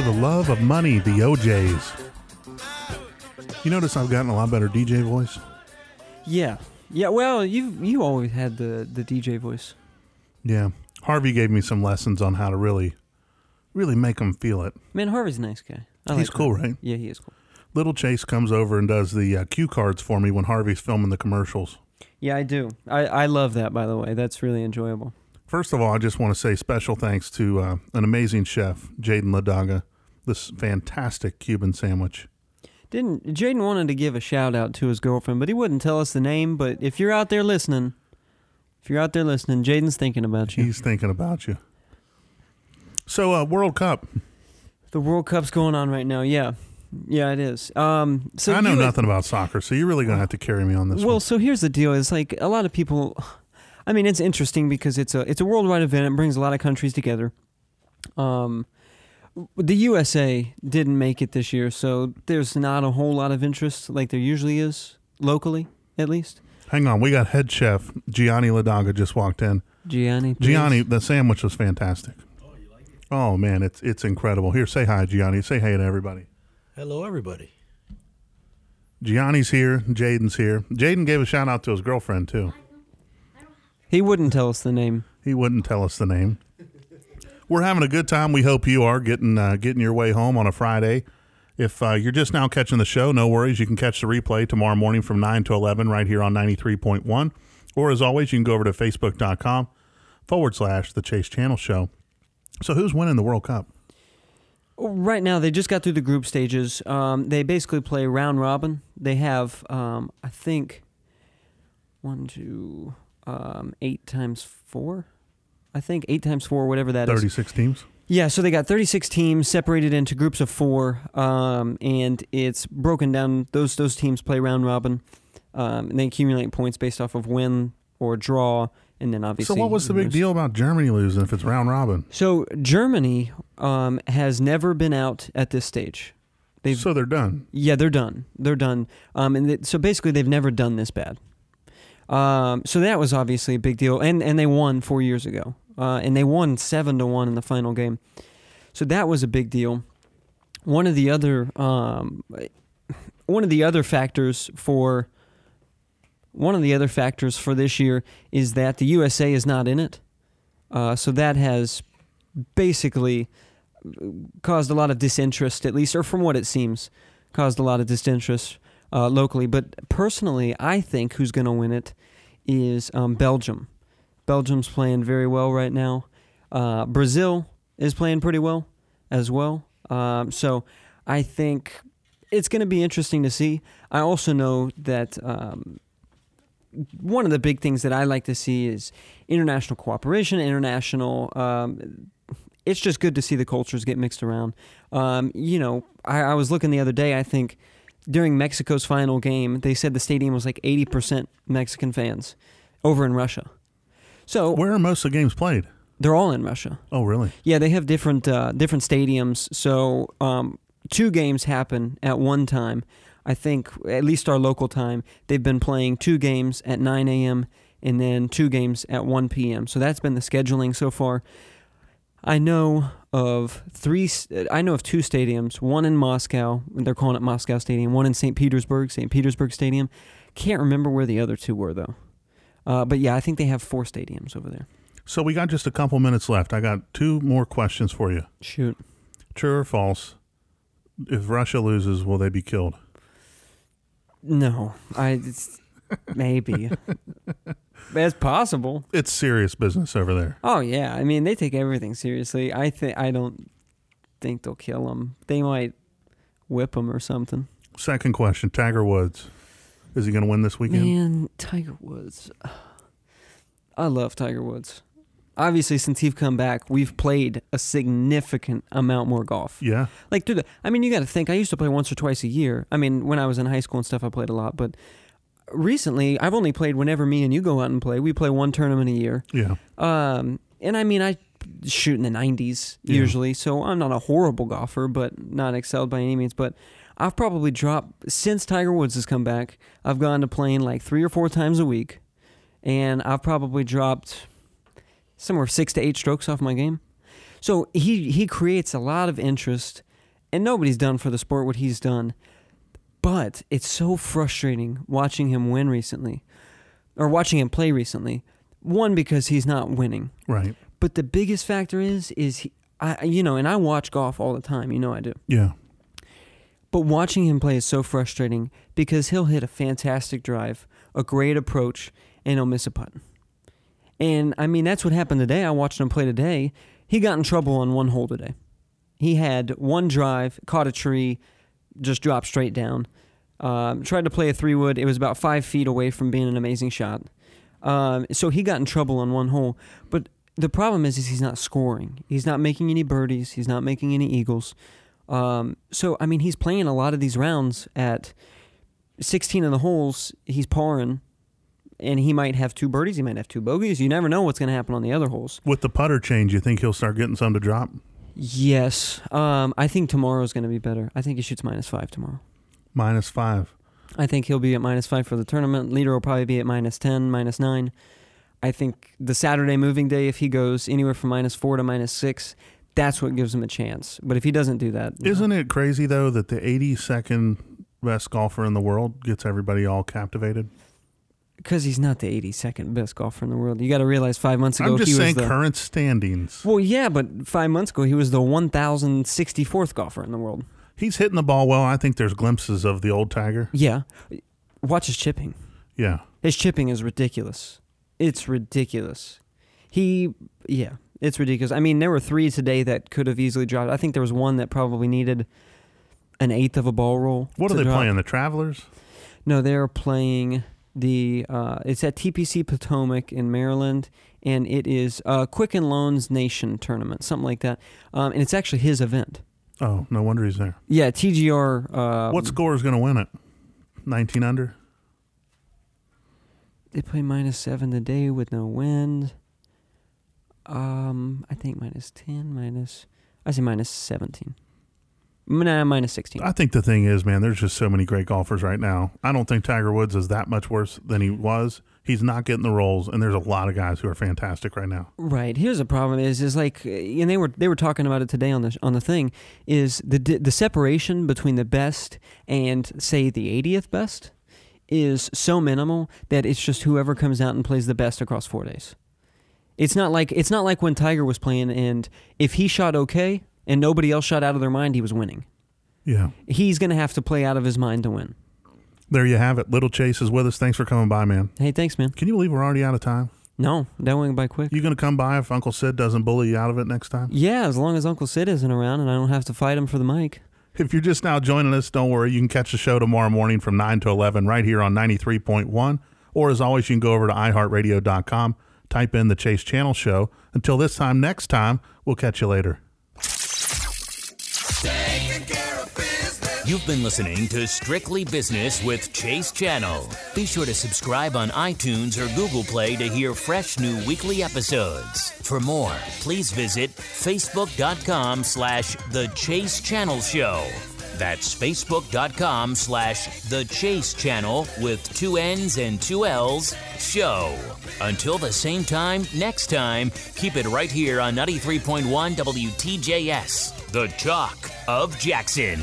For the love of money, the O'Jays. You notice I've gotten a lot better DJ voice? Yeah, yeah. Well, you you always had the the DJ voice. Yeah. Harvey gave me some lessons on how to really, really make them feel it. Man, Harvey's a nice guy. I He's like cool, Harvey. right? Yeah, he is cool. Little Chase comes over and does the uh, cue cards for me when Harvey's filming the commercials. Yeah, I do. I I love that. By the way, that's really enjoyable. First of all, I just want to say special thanks to uh, an amazing chef, Jaden Ladaga. This fantastic Cuban sandwich. Didn't Jaden wanted to give a shout out to his girlfriend, but he wouldn't tell us the name. But if you're out there listening, if you're out there listening, Jaden's thinking about you. He's thinking about you. So, uh, World Cup. The World Cup's going on right now. Yeah, yeah, it is. Um, so I know nothing about soccer, so you're really going to have to carry me on this well, one. so here's the deal: is like a lot of people. I mean, it's interesting because it's a it's a worldwide event. It brings a lot of countries together. Um, the USA didn't make it this year, so there's not a whole lot of interest like there usually is locally, at least. Hang on, we got head chef Gianni Ladaga just walked in. Gianni, please. Gianni, the sandwich was fantastic. Oh you like it? Oh man, it's it's incredible. Here, say hi, Gianni. Say hey to everybody. Hello, everybody. Gianni's here. Jaden's here. Jaden gave a shout out to his girlfriend too. He wouldn't tell us the name. He wouldn't tell us the name. We're having a good time. We hope you are getting uh, getting your way home on a Friday. If uh, you're just now catching the show, no worries. You can catch the replay tomorrow morning from 9 to 11 right here on 93.1. Or as always, you can go over to facebook.com forward slash the Chase Channel Show. So who's winning the World Cup? Right now, they just got through the group stages. Um, they basically play round robin. They have, um, I think, one, two, um, eight times four. I think eight times four, whatever that is. 36 teams? Yeah, so they got 36 teams separated into groups of four, um, and it's broken down. Those those teams play round robin, um, and they accumulate points based off of win or draw, and then obviously. So what was the big lose. deal about Germany losing if it's round robin? So Germany um, has never been out at this stage. They've, so they're done. Yeah, they're done. They're done. Um, and th- so basically, they've never done this bad. Um, so that was obviously a big deal, and and they won four years ago, uh, and they won seven to one in the final game. So that was a big deal. One of the other um, one of the other factors for one of the other factors for this year is that the USA is not in it. Uh, so that has basically caused a lot of disinterest, at least, or from what it seems, caused a lot of disinterest uh, locally. But personally, I think who's going to win it is um, Belgium. Belgium's playing very well right now. Uh, Brazil is playing pretty well as well. Um, so I think it's going to be interesting to see. I also know that um, one of the big things that I like to see is international cooperation, international. Um, it's just good to see the cultures get mixed around. Um, you know, I, I was looking the other day. I think during Mexico's final game, they said the stadium was like eighty percent Mexican fans over in Russia. So where are most of the games played? They're all in Russia. Oh, really? Yeah, they have different uh, different stadiums. So um, two games happen at one time. I think at least our local time, they've been playing two games at 9 a.m. and then two games at 1 p.m. So that's been the scheduling so far. I know of three. I know of two stadiums. One in Moscow. They're calling it Moscow Stadium. One in St. Petersburg, St. Petersburg Stadium. Can't remember where the other two were though. Uh, but yeah, I think they have four stadiums over there. So we got just a couple minutes left. I got two more questions for you. Shoot. True or false? If Russia loses, will they be killed? No, I it's, maybe. it's possible. It's serious business over there. Oh yeah, I mean they take everything seriously. I think I don't think they'll kill them. They might whip them or something. Second question: Tiger Woods, is he going to win this weekend? Man, Tiger Woods. I love Tiger Woods. Obviously, since he's come back, we've played a significant amount more golf. Yeah. Like, dude, I mean, you got to think. I used to play once or twice a year. I mean, when I was in high school and stuff, I played a lot. But recently, I've only played whenever me and you go out and play. We play one tournament a year. Yeah. Um, and I mean, I shoot in the 90s Yeah. usually, so I'm not a horrible golfer, but not excelled by any means. But I've probably dropped since Tiger Woods has come back. I've gone to playing like three or four times a week, and I've probably dropped somewhere six to eight strokes off my game. So he he creates a lot of interest, and nobody's done for the sport what he's done. But it's so frustrating watching him win recently, or watching him play recently. One because he's not winning, Right. but the biggest factor is is he, I you know, and I watch golf all the time. You know I do. Yeah. But watching him play is so frustrating because he'll hit a fantastic drive, a great approach, and he'll miss a putt. And I mean, that's what happened today. I watched him play today. He got in trouble on one hole today. He had one drive, caught a tree, just dropped straight down. Um, tried to play a three wood. It was about five feet away from being an amazing shot. Um, so he got in trouble on one hole. But the problem is, is he's not scoring. He's not making any birdies. He's not making any eagles. Um, so I mean, he's playing a lot of these rounds at 16 of the holes. He's parring, and he might have two birdies. He might have two bogeys. You never know what's going to happen on the other holes. With the putter change, you think he'll start getting some to drop? Yes, um, I think tomorrow's going to be better. I think he shoots minus five tomorrow. Minus five. I think he'll be at minus five for the tournament. Leader will probably be at minus 10, minus nine. I think the Saturday moving day, if he goes anywhere from minus four to minus six, that's what gives him a chance. But if he doesn't do that, no. Isn't it crazy though that the 82nd best golfer in the world gets everybody all captivated? because he's not the 82nd best golfer in the world. You got to realize five months ago I'm just saying was the current standings. well, yeah, but five months ago he was the 1,064th golfer in the world. He's hitting the ball well. I think there's glimpses of the old Tiger. Yeah, watch his chipping. Yeah. His chipping is ridiculous. It's ridiculous. He, yeah, it's ridiculous. I mean, there were three today that could have easily dropped. I think there was one that probably needed an eighth of a ball roll. What are they drop. playing? The Travelers? No, they're playing the. Uh, it's at TPC Potomac in Maryland, and it is a Quicken Loans Nation tournament, something like that. Um, and it's actually his event. Oh, no wonder he's there. Yeah, TGR. Uh, what score is going to win it? 19 under? They play minus seven today with no wind. Um, I think minus ten, minus. I say minus seventeen. Nah, minus sixteen. I think the thing is, man, there's just so many great golfers right now. I don't think Tiger Woods is that much worse than he was. He's not getting the rolls, and there's a lot of guys who are fantastic right now. Right. Here's the problem: is is like, and they were they were talking about it today on the on the thing. Is the the separation between the best and say the 80th best is so minimal that it's just whoever comes out and plays the best across four days. It's not like it's not like when Tiger was playing, and if he shot okay and nobody else shot out of their mind, he was winning. Yeah. He's going to have to play out of his mind to win. There you have it. Little Chase is with us. Thanks for coming by, man. Hey, thanks, man. Can you believe we're already out of time? No, that went by quick. You going to come by if Uncle Sid doesn't bully you out of it next time? Yeah, as long as Uncle Sid isn't around and I don't have to fight him for the mic. If you're just now joining us, don't worry. You can catch the show tomorrow morning from 9 to 11 right here on 93.1. Or as always, you can go over to iHeartRadio.com, type in the Chase Channel Show. Until this time, next time, we'll catch you later. You've been listening to Strictly Business with Chase Channel. Be sure to subscribe on iTunes or Google Play to hear fresh new weekly episodes. For more, please visit facebook.com slash The Chase Channel Show. That's facebook.com slash The Chase Channel with two N's and two L's show. Until the same time next time, keep it right here on 93.1 WTJS, The Talk of Jackson.